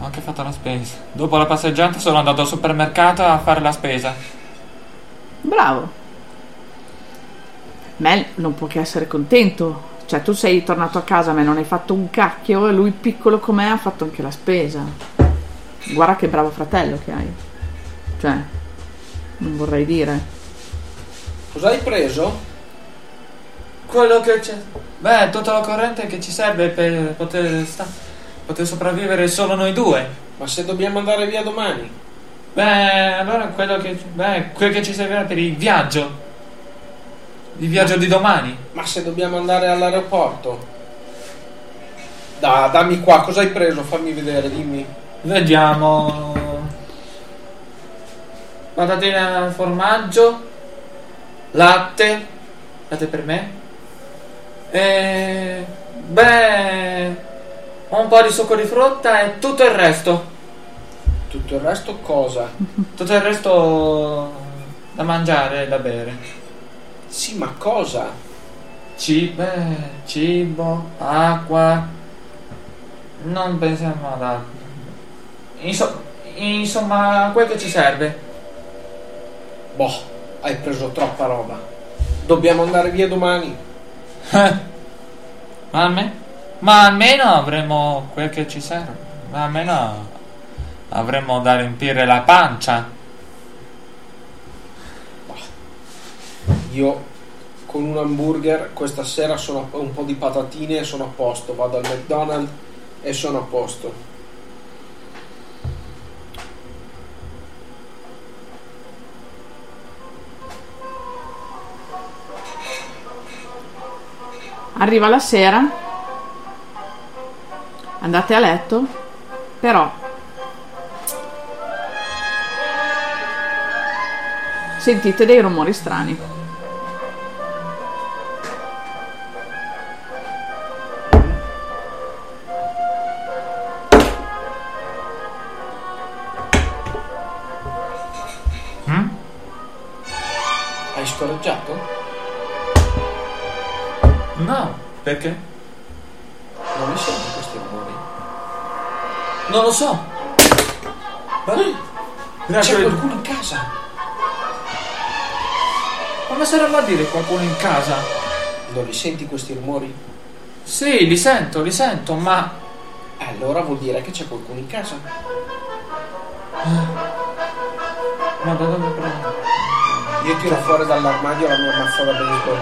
Speaker 2: Ho anche fatto la spesa. Dopo la passeggiata sono andato al supermercato a fare la spesa.
Speaker 1: Bravo. Mel non può che essere contento. Cioè, tu sei tornato a casa, ma non hai fatto un cacchio e lui piccolo com'è ha fatto anche la spesa. Guarda che bravo fratello che hai. Cioè, non vorrei dire.
Speaker 3: Cosa hai preso?
Speaker 2: Quello che c'è. Beh, tutta la corrente che ci serve per poter, sta- poter sopravvivere solo noi due.
Speaker 3: Ma se dobbiamo andare via domani?
Speaker 2: Beh, allora quello che. Beh, quel che ci servirà per il viaggio. Il viaggio di domani.
Speaker 3: Ma se dobbiamo andare all'aeroporto? Da, dammi qua, cosa hai preso? Fammi vedere, dimmi.
Speaker 2: Vediamo. Patatine al formaggio. Latte. Latte per me. E. Beh. Un po' di succo di frutta e tutto il resto.
Speaker 3: Tutto il resto cosa?
Speaker 2: Tutto il resto da mangiare e da bere.
Speaker 3: Sì, ma cosa?
Speaker 2: Cibo, cibo, acqua. Non pensiamo ad altro. Inso- insomma, quel che ci serve.
Speaker 3: Boh, hai preso troppa roba. Dobbiamo andare via domani. *laughs*
Speaker 2: Ma, alme- ma almeno avremo quel che ci serve. Ma almeno avremo da riempire la pancia.
Speaker 3: Io con un hamburger questa sera sono un po' di patatine e sono a posto. Vado al McDonald's e sono a posto.
Speaker 1: Arriva la sera, andate a letto, però. Sentite dei rumori strani.
Speaker 3: Qualcuno in casa? Non li senti questi rumori?
Speaker 2: Sì, li sento, li sento, ma...
Speaker 3: Eh, Allora vuol dire che c'è qualcuno in casa.
Speaker 2: Ma da dove prendo?
Speaker 3: Io tiro fuori dall'armadio la mia mazza da baseball.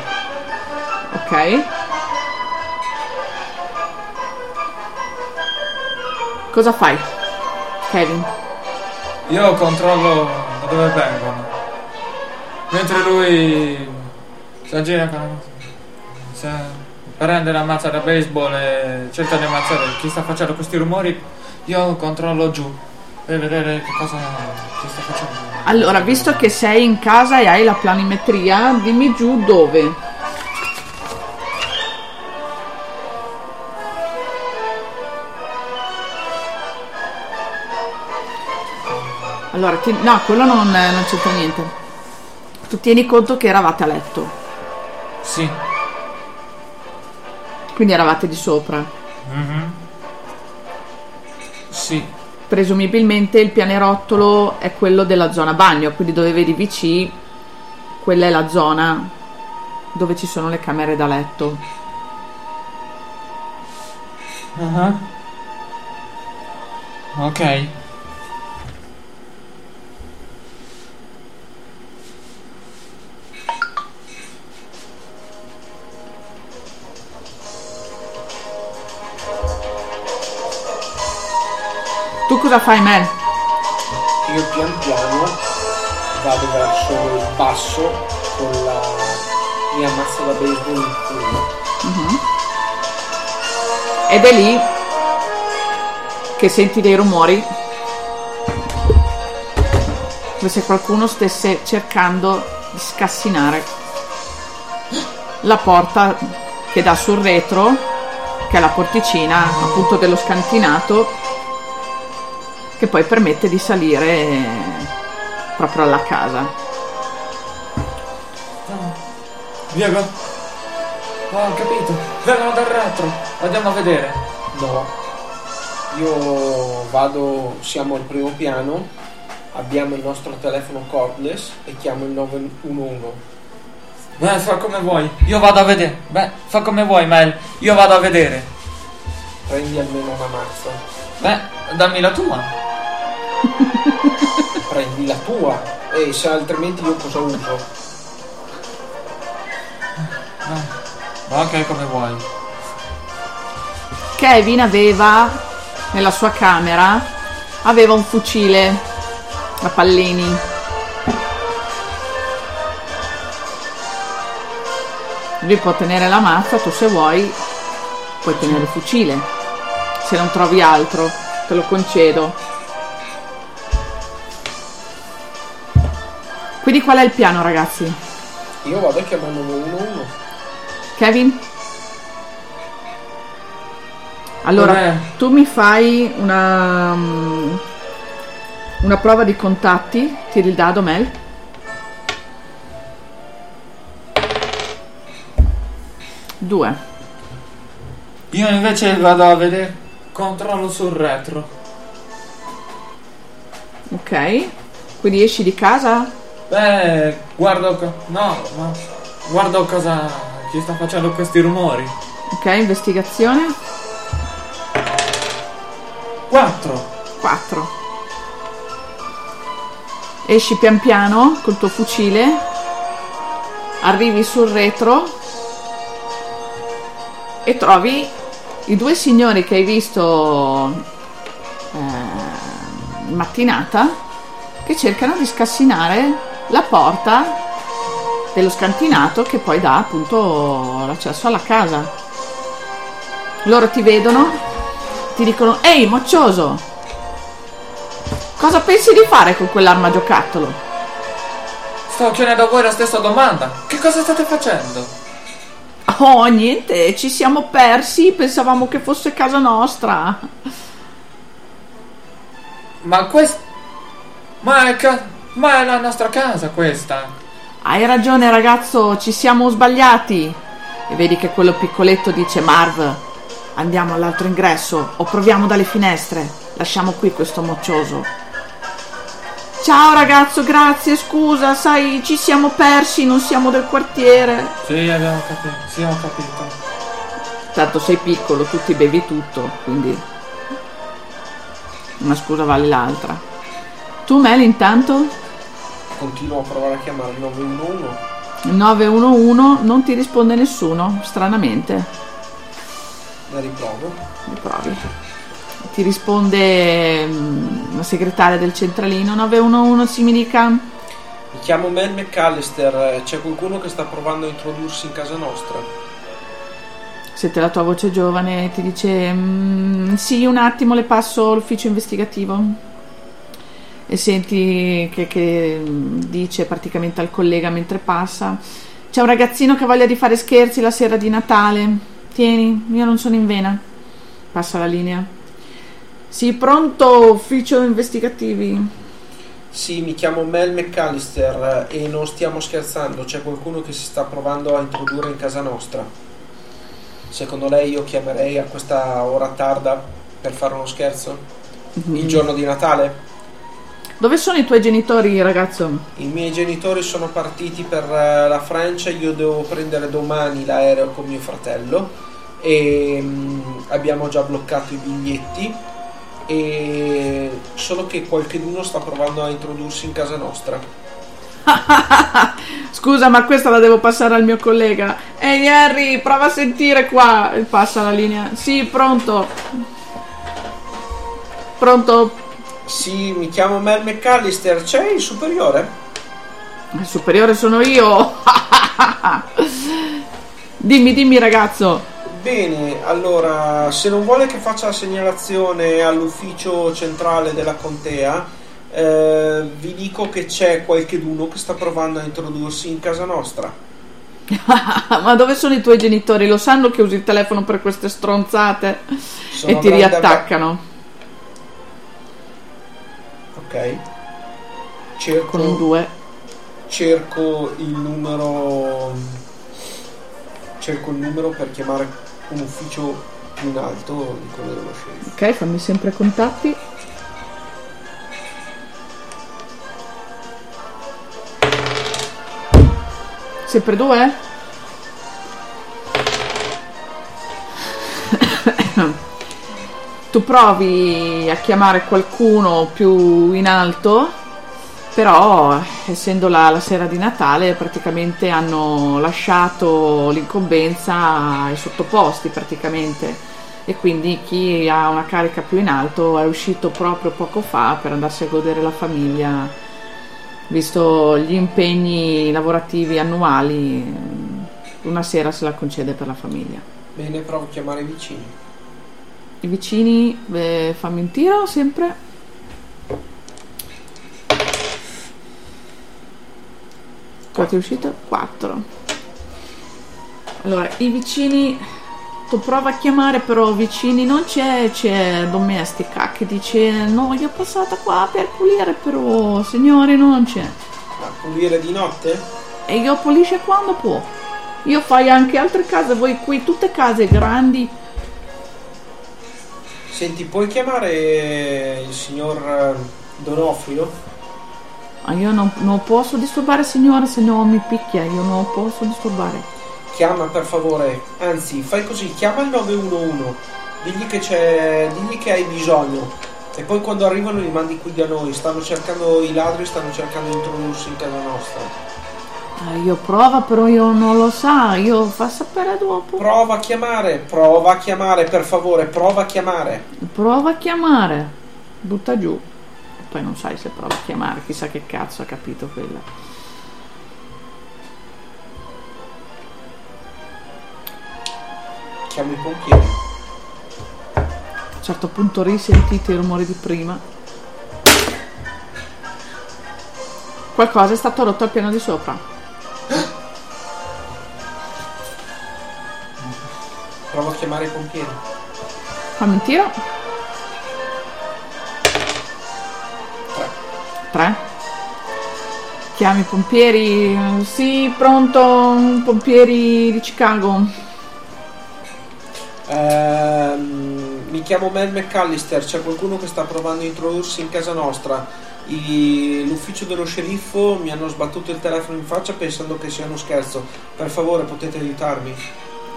Speaker 1: Ok. Cosa fai? Kevin.
Speaker 2: Io controllo da dove vengono. Mentre lui con si prende la mazza da baseball e cerca di ammazzare chi sta facendo questi rumori, io controllo giù per vedere che cosa chi sta facendo.
Speaker 1: Allora, visto che sei in casa e hai la planimetria, dimmi giù dove. Allora, ti- no, quello non, non c'entra niente. Tu tieni conto che eravate a letto,
Speaker 2: Sì.
Speaker 1: quindi eravate di sopra.
Speaker 2: Mhm. Sì.
Speaker 1: Presumibilmente il pianerottolo è quello della zona bagno, quindi dove vedi VC, quella è la zona dove ci sono le camere da letto.
Speaker 2: Ah. Ok.
Speaker 1: Cosa fai, Mel?
Speaker 3: Io pian piano vado verso il basso con la mia mazza da baseball in pugno.
Speaker 1: Ed è lì che senti dei rumori. Come se qualcuno stesse cercando di scassinare la porta che dà sul retro, che è la porticina appunto dello scantinato, che poi permette di salire proprio alla casa.
Speaker 2: Diego. Oh, ho capito. Vengono dal retro. Andiamo a vedere.
Speaker 3: No, io vado, siamo al primo piano, abbiamo il nostro telefono cordless e chiamo il 911.
Speaker 2: Beh, fa come vuoi. Io vado a vedere. Beh, fa come vuoi, Mel. Io vado a vedere.
Speaker 3: Prendi almeno una mazza,
Speaker 2: Beh, dammi la tua.
Speaker 3: La tua e se altrimenti io cosa uso?
Speaker 2: Ok, come vuoi.
Speaker 1: Kevin aveva nella sua camera aveva un fucile a pallini. Lui può tenere la mazza, tu se vuoi puoi tenere il fucile. Se non trovi altro, te lo concedo. Quindi qual è il piano, ragazzi?
Speaker 3: Io vado e chiamo il 911.
Speaker 1: Kevin? Allora, tu mi fai una, mm, una prova di contatti, tiri il dado Mel. Due.
Speaker 2: Io invece vado a vedere. Controllo sul retro.
Speaker 1: Ok. Quindi esci di casa?
Speaker 2: Beh, guardo. no, no. Guardo cosa. Chi sta facendo questi rumori.
Speaker 1: Ok, investigazione.
Speaker 2: 4.
Speaker 1: 4. Esci pian piano col tuo fucile. Arrivi sul retro. E trovi i due signori che hai visto eh, in mattinata che cercano di scassinare la porta dello scantinato che poi dà appunto l'accesso alla casa. Loro ti vedono, ti dicono: Ehi, moccioso! Cosa pensi di fare con quell'arma giocattolo?
Speaker 2: Stavo chiedendo a voi la stessa domanda. Che cosa state facendo?
Speaker 1: Oh, niente, ci siamo persi, pensavamo che fosse casa nostra.
Speaker 2: Ma questa. Ma è, ca- ma è la nostra casa questa.
Speaker 1: Hai ragione ragazzo, ci siamo sbagliati. E vedi che quello piccoletto dice Marv, andiamo all'altro ingresso o proviamo dalle finestre. Lasciamo qui questo moccioso. Ciao ragazzo, grazie, scusa, sai, ci siamo persi, non siamo del quartiere.
Speaker 2: Sì, abbiamo capito. Sì, ho capito.
Speaker 1: Tanto sei piccolo, tu ti bevi tutto, quindi una scusa vale l'altra. Tu Mel intanto?
Speaker 3: Continuo a provare a chiamare il 911.
Speaker 1: Il 911 non ti risponde nessuno, stranamente.
Speaker 3: La riprovo.
Speaker 1: Mi provi. Ti risponde mm, la segretaria del centralino 911, si mi dica.
Speaker 3: Mi chiamo Mel McAllister. C'è qualcuno che sta provando a introdursi in casa nostra?
Speaker 1: Sente la tua voce giovane, ti dice "Mm, sì, un attimo le passo l'ufficio investigativo. E senti che, che, dice praticamente al collega mentre passa: C'è un ragazzino che ha voglia di fare scherzi la sera di Natale. Tieni, io non sono in vena. Passa la linea. Sì, pronto, ufficio investigativi.
Speaker 3: Sì, mi chiamo Mel McAllister e non stiamo scherzando. C'è qualcuno che si sta provando a introdurre in casa nostra. Secondo lei io chiamerei a questa ora tarda per fare uno scherzo? Il giorno di Natale?
Speaker 1: Dove sono i tuoi genitori, ragazzo?
Speaker 3: I miei genitori sono partiti per eh, la Francia, io devo prendere domani l'aereo con mio fratello e mm, abbiamo già bloccato i biglietti e solo che qualcuno sta provando a introdursi in casa nostra. *laughs*
Speaker 1: Scusa, ma questa la devo passare al mio collega. Ehi Harry, prova a sentire qua. Passa la linea. Sì, pronto. Pronto?
Speaker 3: Sì, mi chiamo Mel McAllister, c'è il superiore?
Speaker 1: Il superiore sono io. *laughs* dimmi, dimmi ragazzo.
Speaker 3: Bene, allora, se non vuole che faccia la segnalazione all'ufficio centrale della contea, eh, vi dico che c'è qualcheduno che sta provando a introdursi in casa nostra. *laughs*
Speaker 1: ma dove sono i tuoi genitori? Lo sanno che usi il telefono per queste stronzate?
Speaker 3: Sono
Speaker 1: e ti riattaccano
Speaker 3: Ok. Cerco,
Speaker 1: con un 2.
Speaker 3: cerco il numero. Cerco il numero per chiamare un ufficio più in alto di quello dello sceriffo.
Speaker 1: Ok, fammi sempre contatti. Sempre due? Tu provi a chiamare qualcuno più in alto, però essendo la, la sera di Natale praticamente hanno lasciato l'incombenza ai sottoposti praticamente e quindi chi ha una carica più in alto è uscito proprio poco fa per andarsi a godere la famiglia, visto gli impegni lavorativi annuali, una sera se la concede per la famiglia.
Speaker 3: Bene, provo a chiamare i vicini.
Speaker 1: I vicini, eh, fammi un tiro sempre. Quanto è uscito? 4. Allora, i vicini, tu prova a chiamare, però vicini non c'è, c'è domestica che dice no, io è passata qua per pulire, però signore non c'è.
Speaker 3: A pulire di notte?
Speaker 1: E io pulisce quando può. Io fai anche altre case, voi qui tutte case grandi.
Speaker 3: Senti, puoi chiamare il signor eh, Donofrio?
Speaker 1: Ma io non, non posso disturbare signora, se no mi picchia, io non posso disturbare.
Speaker 3: Chiama per favore, anzi, fai così, chiama il 911, digli che c'è, digli che hai bisogno. E poi quando arrivano li mandi qui da noi. Stanno cercando i ladri, stanno cercando di introdursi in casa nostra.
Speaker 1: Ah, io prova, però io non lo sa, io fa sapere dopo.
Speaker 3: Prova a chiamare, prova a chiamare, per favore, prova a chiamare.
Speaker 1: Prova a chiamare, butta giù. Poi non sai se prova a chiamare, chissà che cazzo ha capito quella.
Speaker 3: Chiamo i pompieri.
Speaker 1: A un certo punto risentite i rumori di prima. Qualcosa è stato rotto al piano di sopra.
Speaker 3: Chiamare i pompieri.
Speaker 1: Fammi un tiro.
Speaker 3: Tre.
Speaker 1: 3. Chiami i pompieri. Sì, pronto, pompieri di Chicago.
Speaker 3: Ehm, mi chiamo Mel McAllister, c'è qualcuno che sta provando a introdursi in casa nostra. I- l'ufficio dello sceriffo mi hanno sbattuto il telefono in faccia pensando che sia uno scherzo. Per favore, potete aiutarmi.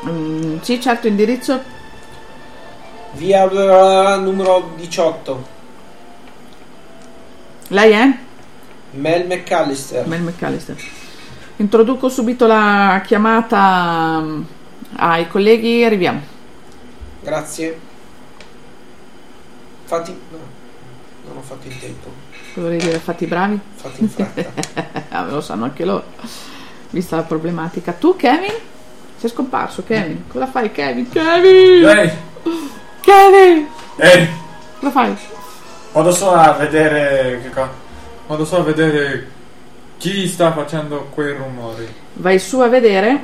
Speaker 1: Mm, sì, certo, indirizzo.
Speaker 3: Via numero 18.
Speaker 1: Lei è?
Speaker 3: Mel McAllister.
Speaker 1: Mel McAllister. Introduco subito la chiamata mm, ai colleghi, arriviamo.
Speaker 3: Grazie. Fatti. No, non ho fatto in tempo.
Speaker 1: Vorrei dire fatti bravi.
Speaker 3: Fatti in fretta. *laughs*
Speaker 1: Ah, lo sanno anche loro, vista la problematica. Tu, Kevin? Sei scomparso, Kevin. Cosa fai, Kevin? Kevin!
Speaker 2: Ehi,
Speaker 1: Kevin!
Speaker 2: ehi,
Speaker 1: Cosa fai?
Speaker 2: vado solo a vedere che co- Vado solo a vedere chi sta facendo quei rumori.
Speaker 1: Vai su a vedere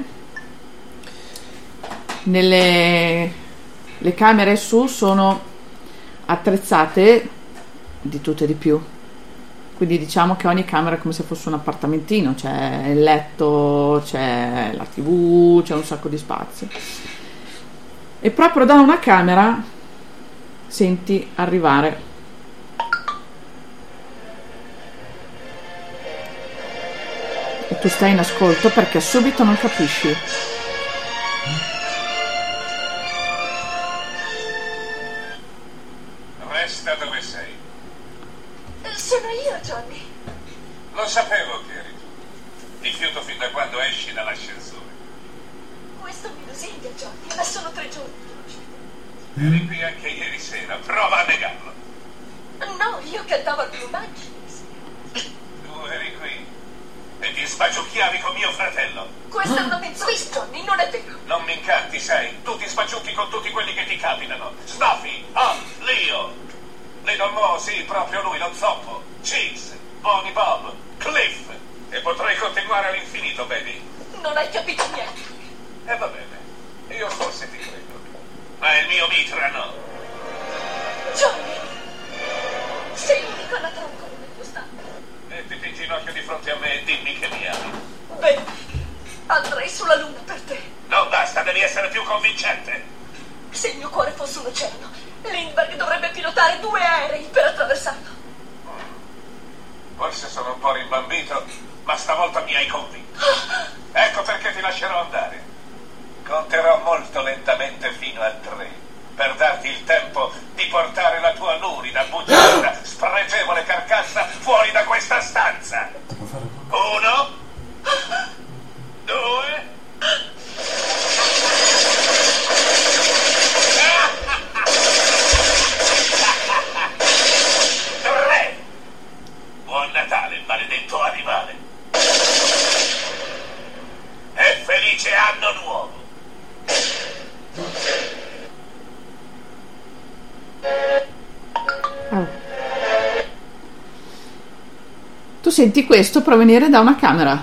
Speaker 1: nelle le camere su sono attrezzate di tutto e di più. Quindi diciamo che ogni camera è come se fosse un appartamentino, c'è il letto, c'è la tv, c'è un sacco di spazio. E proprio da una camera senti arrivare e tu stai in ascolto perché subito non capisci.
Speaker 4: Tu
Speaker 1: senti questo provenire da una camera.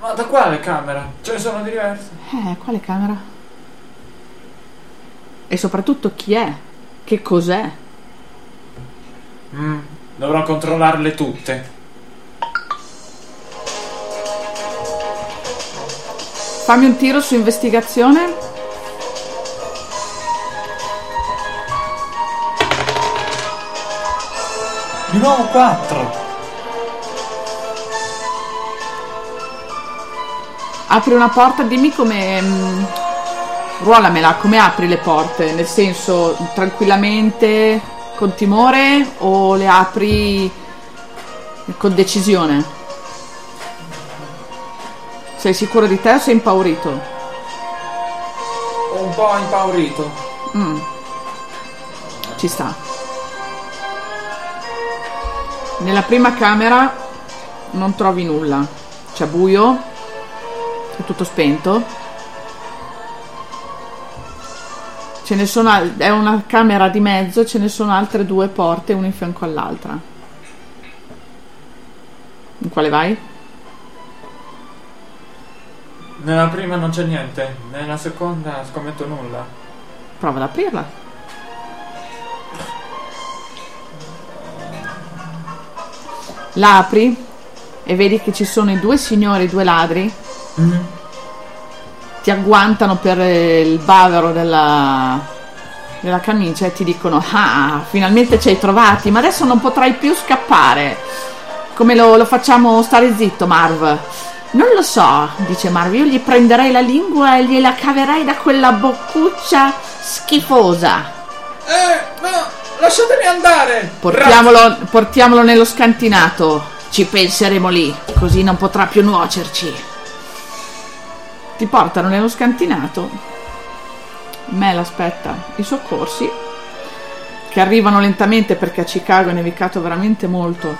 Speaker 2: Ma da quale camera? Ce ne sono diverse.
Speaker 1: Eh, quale camera? E soprattutto chi è? Che cos'è?
Speaker 2: Mm, dovrò controllarle tutte.
Speaker 1: Fammi un tiro su investigazione.
Speaker 2: Di nuovo 4.
Speaker 1: Apri una porta, dimmi come. mm, ruolamela, come apri le porte? Nel senso, tranquillamente, con timore o le apri con decisione? Sei sicuro di te o sei impaurito?
Speaker 2: Un po' impaurito.
Speaker 1: Mm. Ci sta. Nella prima camera non trovi nulla. C'è buio, è tutto spento. Ce ne sono, al- è una camera di mezzo, ce ne sono altre due porte, una in fianco all'altra. In quale vai?
Speaker 2: Nella prima non c'è niente. Nella seconda scommetto nulla.
Speaker 1: Prova ad aprirla. L'apri e vedi che ci sono i due signori, i due ladri. Ti agguantano per eh, il bavero della, della camicia e ti dicono: Ah, finalmente ci hai trovati, ma adesso non potrai più scappare. Come lo, lo facciamo stare zitto, Marv? Non lo so, dice Marv, io gli prenderei la lingua e gliela caverei da quella boccuccia schifosa.
Speaker 2: Eh, lasciatemi andare!
Speaker 1: Portiamolo, portiamolo nello scantinato. Ci penseremo lì, così non potrà più nuocerci. Ti portano nello scantinato. Mel aspetta i soccorsi che arrivano lentamente perché a Chicago è nevicato veramente molto.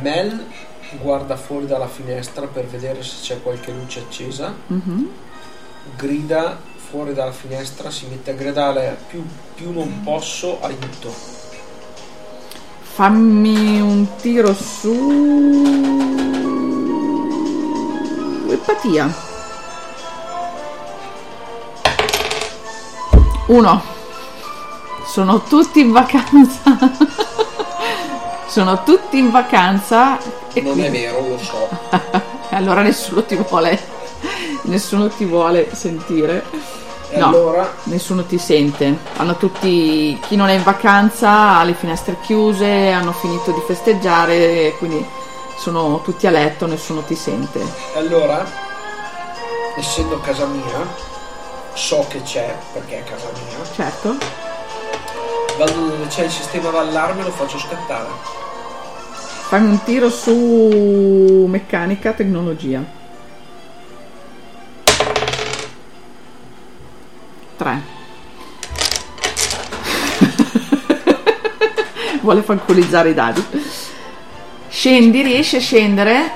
Speaker 3: Mel guarda fuori dalla finestra per vedere se c'è qualche luce accesa.
Speaker 1: Mhm.
Speaker 3: Grida fuori dalla finestra, si mette a gridare più, più non posso, aiuto.
Speaker 1: Fammi un tiro su empatia. Uno. Sono tutti in vacanza. *laughs* Sono tutti in vacanza e
Speaker 3: Non
Speaker 1: quindi-
Speaker 3: è vero, lo so. *laughs*
Speaker 1: allora nessuno ti vuole nessuno ti vuole sentire.
Speaker 3: E
Speaker 1: No.
Speaker 3: allora
Speaker 1: Nessuno ti sente. Hanno tutti. Chi non è in vacanza ha le finestre chiuse, hanno finito di festeggiare, quindi sono tutti a letto, nessuno ti sente.
Speaker 3: E allora, essendo casa mia, so che c'è, perché è casa mia,
Speaker 1: Certo.
Speaker 3: vado dove c'è il sistema d'allarme e lo faccio scattare.
Speaker 1: Fammi un tiro su meccanica, tecnologia. 3. *laughs* Vuole fanculizzare i dadi. Scendi, riesci a scendere.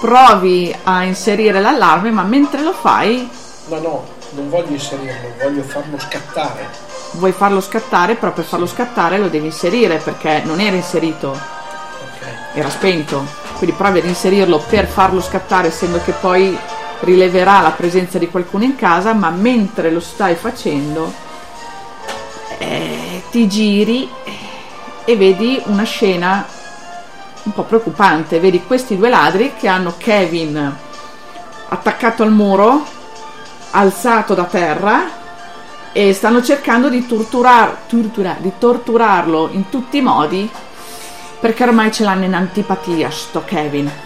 Speaker 1: Provi a inserire l'allarme, ma mentre lo fai
Speaker 3: Ma no, non voglio inserirlo, voglio farlo scattare.
Speaker 1: vuoi farlo scattare, però per farlo scattare lo devi inserire perché non era inserito.
Speaker 3: Ok.
Speaker 1: era spento, quindi provi ad inserirlo per farlo scattare, essendo che poi rileverà la presenza di qualcuno in casa, ma mentre lo stai facendo eh, ti giri e vedi una scena un po' preoccupante, vedi questi due ladri che hanno Kevin attaccato al muro, alzato da terra e stanno cercando di, torturar- tortura- di torturarlo in tutti i modi perché ormai ce l'hanno in antipatia sto Kevin.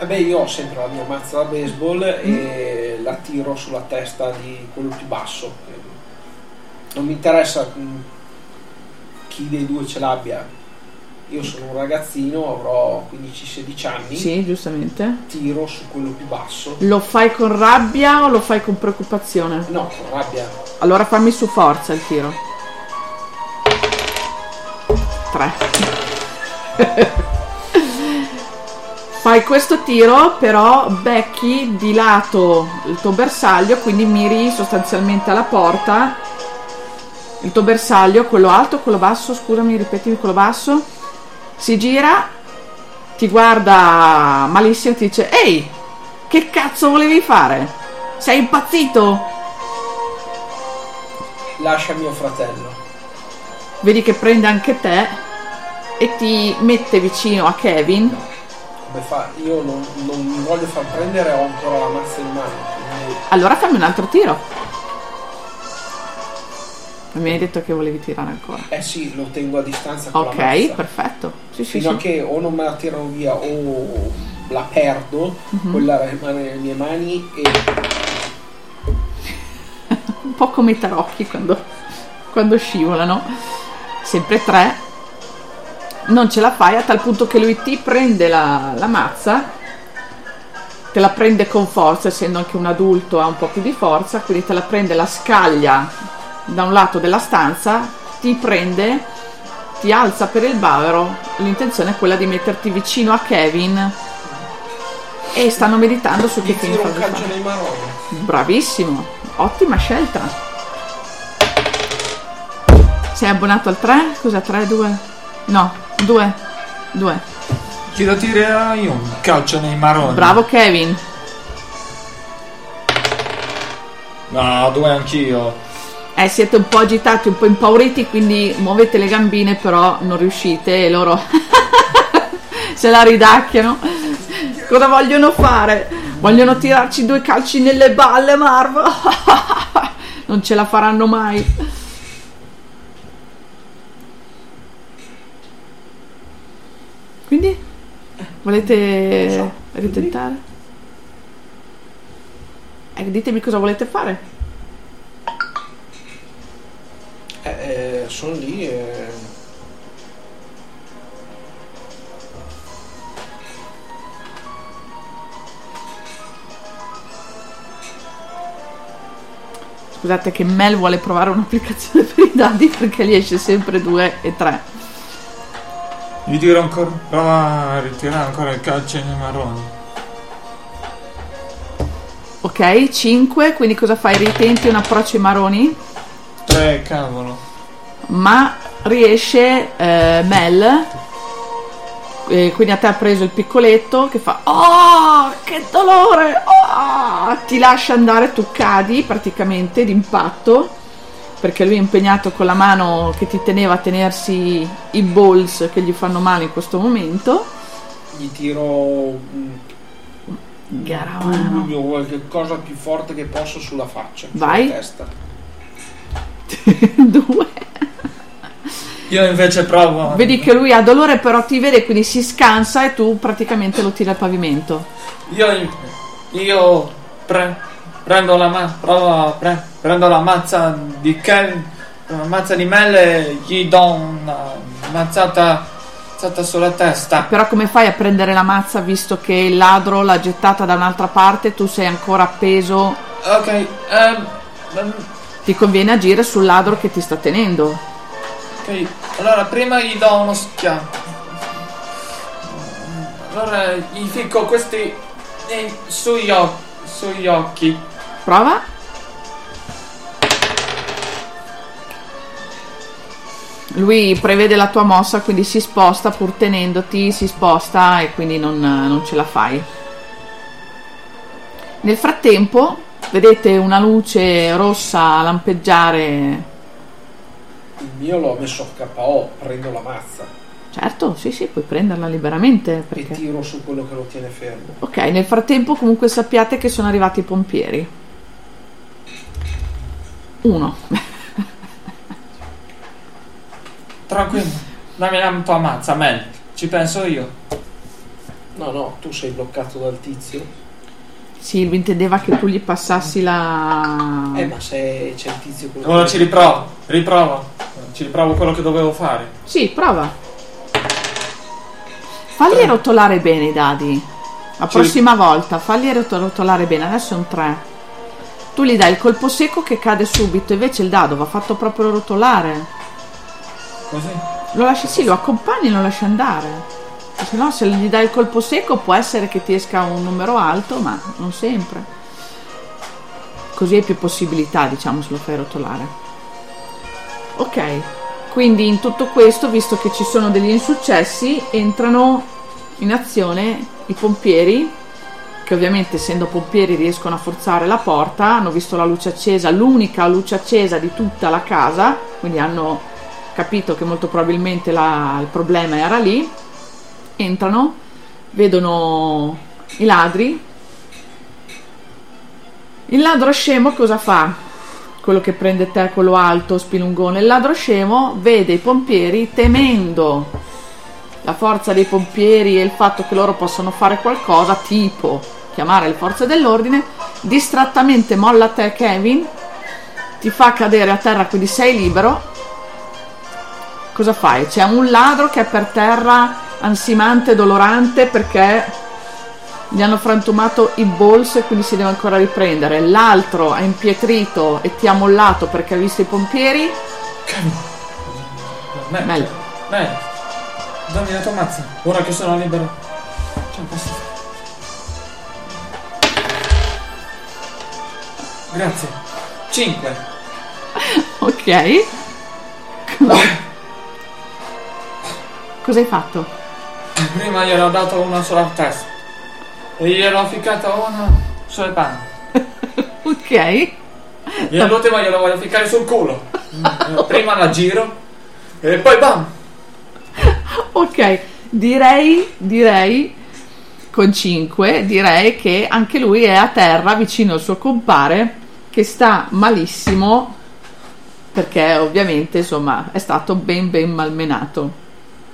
Speaker 3: Vabbè, io ho sempre la mia mazza da baseball e la tiro sulla testa di quello più basso. Non mi interessa mm, chi dei due ce l'abbia. Io sono un ragazzino, avrò 15-16 anni,
Speaker 1: Sì, giustamente.
Speaker 3: tiro su quello più basso.
Speaker 1: Lo fai con rabbia o lo fai con preoccupazione?
Speaker 3: No, con rabbia.
Speaker 1: Allora fammi su forza il tiro. 3. *laughs* Fai questo tiro, però becchi di lato il tuo bersaglio, quindi miri sostanzialmente alla porta. Il tuo bersaglio, quello alto, quello basso, scusami, ripetimi quello basso. Si gira, ti guarda malissimo e ti dice: Ehi, che cazzo volevi fare? Sei impazzito?
Speaker 3: Lascia mio fratello.
Speaker 1: Vedi che prende anche te e ti mette vicino a Kevin.
Speaker 3: Come fa? Io non, non mi voglio far prendere, ho ancora la mazza in mano. Quindi
Speaker 1: Allora fammi un altro tiro. Mi hai detto che volevi tirare ancora.
Speaker 3: Eh sì, lo tengo a distanza con
Speaker 1: Ok, perfetto. Sì, sì,
Speaker 3: Fino a
Speaker 1: sì.
Speaker 3: che o non me la tirano via o la perdo,
Speaker 1: Mhm.
Speaker 3: quella rimane nelle mie mani e *laughs*
Speaker 1: Un po' come i tarocchi quando, quando scivolano. Sempre tre. Non ce la fai a tal punto che lui ti prende la, la mazza. Te la prende con forza, essendo anche un adulto ha un po' più di forza, quindi te la prende la scaglia da un lato della stanza, ti prende, ti alza per il bavero. L'intenzione è quella di metterti vicino a Kevin e stanno meditando su che
Speaker 3: calcio
Speaker 1: fare. Bravissimo, ottima scelta. Sei abbonato al 3? Scusa, 3, 2? No, 2. 2.
Speaker 2: Chi lo tira io un calcio nei maroni.
Speaker 1: Bravo Kevin.
Speaker 2: No, due anch'io.
Speaker 1: Eh, siete un po' agitati, un po' impauriti, quindi muovete le gambine, però non riuscite e loro *laughs* se la ridacchiano. Cosa vogliono fare? Vogliono tirarci due calci nelle balle, Marv. *laughs* non ce la faranno mai. Quindi? Volete ritentare? Eh, ditemi cosa volete fare.
Speaker 3: Eh, eh, sono lì e...
Speaker 1: Scusate che Mel vuole provare un'applicazione per i dadi perché gli esce sempre 2 e 3.
Speaker 2: Gli tiro ancora. Prova a ritirare ancora il calcio nei marroni.
Speaker 1: Ok, 5, quindi cosa fai? Ritenti un approccio ai maroni?
Speaker 2: 3, cavolo.
Speaker 1: Ma riesce eh, Mel, eh, quindi a te ha preso il piccoletto che fa Oh, che dolore! Oh! Ti lascia andare, tu cadi praticamente d'impatto perché lui è impegnato con la mano che ti teneva a tenersi i balls che gli fanno male in questo momento.
Speaker 3: Gli tiro un
Speaker 1: Garavano.
Speaker 3: pugno qualche cosa più forte che posso sulla faccia,
Speaker 1: Vai.
Speaker 3: sulla testa. *laughs*
Speaker 1: Due.
Speaker 2: Io invece provo.
Speaker 1: Vedi che lui ha dolore, però ti vede, quindi si scansa e tu praticamente lo tiri al pavimento.
Speaker 2: Io. Io. Pre, prendo la ma, provo pre, prendo la mazza di Ken. La mazza di Mel e gli do una mazzata, mazzata sulla testa.
Speaker 1: Però come fai a prendere la mazza visto che il ladro l'ha gettata da un'altra parte, tu sei ancora appeso,
Speaker 2: Ok, ehm, ehm,
Speaker 1: ti conviene agire sul ladro che ti sta tenendo.
Speaker 2: ok. Allora prima gli do uno schiaffo. Allora gli ficco questi eh, sugli, o- sugli occhi.
Speaker 1: Prova. Lui prevede la tua mossa, quindi si sposta pur tenendoti, si sposta e quindi non, non ce la fai. Nel frattempo vedete una luce rossa lampeggiare.
Speaker 3: Il mio l'ho messo a KO, prendo la mazza
Speaker 1: Certo, sì, sì, puoi prenderla liberamente
Speaker 3: e
Speaker 1: perché...
Speaker 3: tiro su quello che lo tiene fermo.
Speaker 1: Ok, nel frattempo comunque sappiate che sono arrivati i pompieri. Uno.
Speaker 2: Tranquillo, dammi la tua mazza, Mel. Ci penso io.
Speaker 3: No, no, tu sei bloccato dal tizio.
Speaker 1: Sì, lui intendeva che tu gli passassi la...
Speaker 3: Eh, ma se c'è il tizio quello
Speaker 2: Ora
Speaker 3: che-
Speaker 2: ci riprovo, riprovo. Ci riprovo quello che dovevo fare.
Speaker 1: Sì, prova. Falli rotolare bene i dadi. La
Speaker 2: Ci-
Speaker 1: prossima volta, falli rot- rotolare bene. Adesso è un 3. Tu gli dai il colpo secco che cade subito, invece il dado va fatto proprio rotolare.
Speaker 2: Così?
Speaker 1: Lo lasci, sì, lo accompagni e lo lasci andare. Se no, se gli dai il colpo secco può essere che ti esca un numero alto, ma non sempre. Così hai più possibilità, diciamo, se lo fai rotolare. Ok, quindi in tutto questo, visto che ci sono degli insuccessi, entrano in azione i pompieri, che ovviamente essendo pompieri riescono a forzare la porta, hanno visto la luce accesa, l'unica luce accesa di tutta la casa, quindi hanno capito che molto probabilmente la- il problema era lì, entrano, vedono i ladri. Il ladro scemo cosa fa? Quello che prende te, quello alto, spilungone. Il ladro scemo vede i pompieri temendo la forza dei pompieri e il fatto che loro possano fare qualcosa, tipo chiamare le forze dell'ordine, distrattamente molla te Kevin, ti fa cadere a terra, quindi sei libero. Cosa fai? C'è un ladro che è per terra ansimante, dolorante perché gli hanno frantumato i balls e quindi si deve ancora riprendere. L'altro è impietrito e ti ha mollato perché ha visto i pompieri.
Speaker 2: Mel.
Speaker 1: Mel.
Speaker 2: Dammi la tua mazza. Ora che sono libero. La posso Grazie. 5. *laughs*
Speaker 1: Ok. *coughs* Cosa hai fatto?
Speaker 2: Prima gliel'ho dato una sola testa. E gliel'ho ficcata una sulle panne. *laughs*
Speaker 1: Ok.
Speaker 2: Io l'ultima glielo voglio ficcare sul culo. *laughs* Prima la giro e poi bam.
Speaker 1: Ok, direi, direi con 5, direi che anche lui è a terra vicino al suo compare che sta malissimo perché ovviamente insomma è stato ben ben malmenato.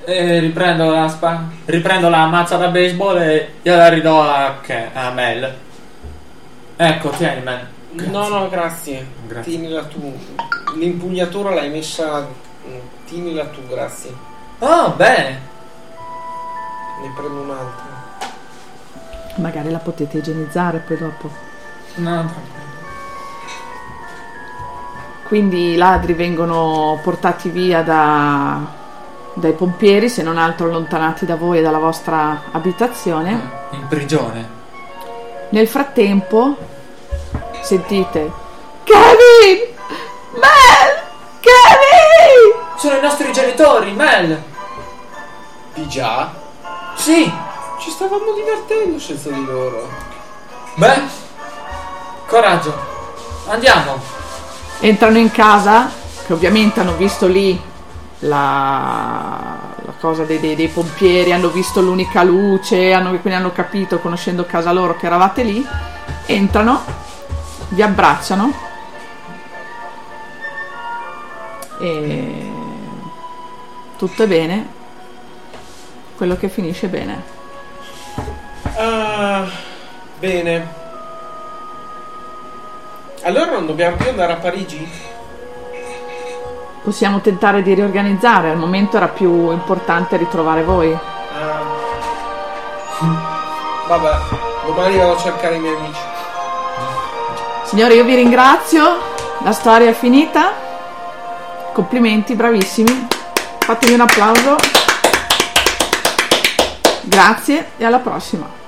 Speaker 2: E riprendo la spa- riprendo la mazza da baseball e gliela ridò a, che- a Mel. Ecco, tieni Mel.
Speaker 3: No, no, grazie.
Speaker 2: Grazie.
Speaker 3: Tienila tu. L'impugnatura l'hai messa. mm, Tienila tu, grazie.
Speaker 2: Oh, bene.
Speaker 3: Ne prendo un'altra.
Speaker 1: Magari la potete igienizzare poi dopo.
Speaker 2: No, tranquillo.
Speaker 1: Quindi i ladri vengono portati via da- dai pompieri, se non altro allontanati da voi e dalla vostra abitazione.
Speaker 2: In prigione.
Speaker 1: Nel frattempo sentite Kevin! Mel! Kevin!
Speaker 2: Sono i nostri genitori, Mel.
Speaker 3: Di già?
Speaker 2: Sì.
Speaker 3: Ci stavamo divertendo senza di loro.
Speaker 2: Beh. Coraggio. Andiamo.
Speaker 1: Entrano in casa, che ovviamente hanno visto lì la, la cosa dei, dei- dei pompieri, hanno visto l'unica luce, hanno, quindi hanno capito, conoscendo casa loro, che eravate lì. Entrano, vi abbracciano e tutto è bene, quello che finisce bene.
Speaker 3: Ah, bene. Allora non dobbiamo più andare a Parigi?
Speaker 1: Possiamo tentare di riorganizzare, al momento era più importante ritrovare voi.
Speaker 3: Ah. Vabbè, domani vado a cercare i miei amici.
Speaker 1: Signore, io vi ringrazio, la storia è finita. Complimenti, bravissimi. Fatemi un applauso. Grazie e alla prossima.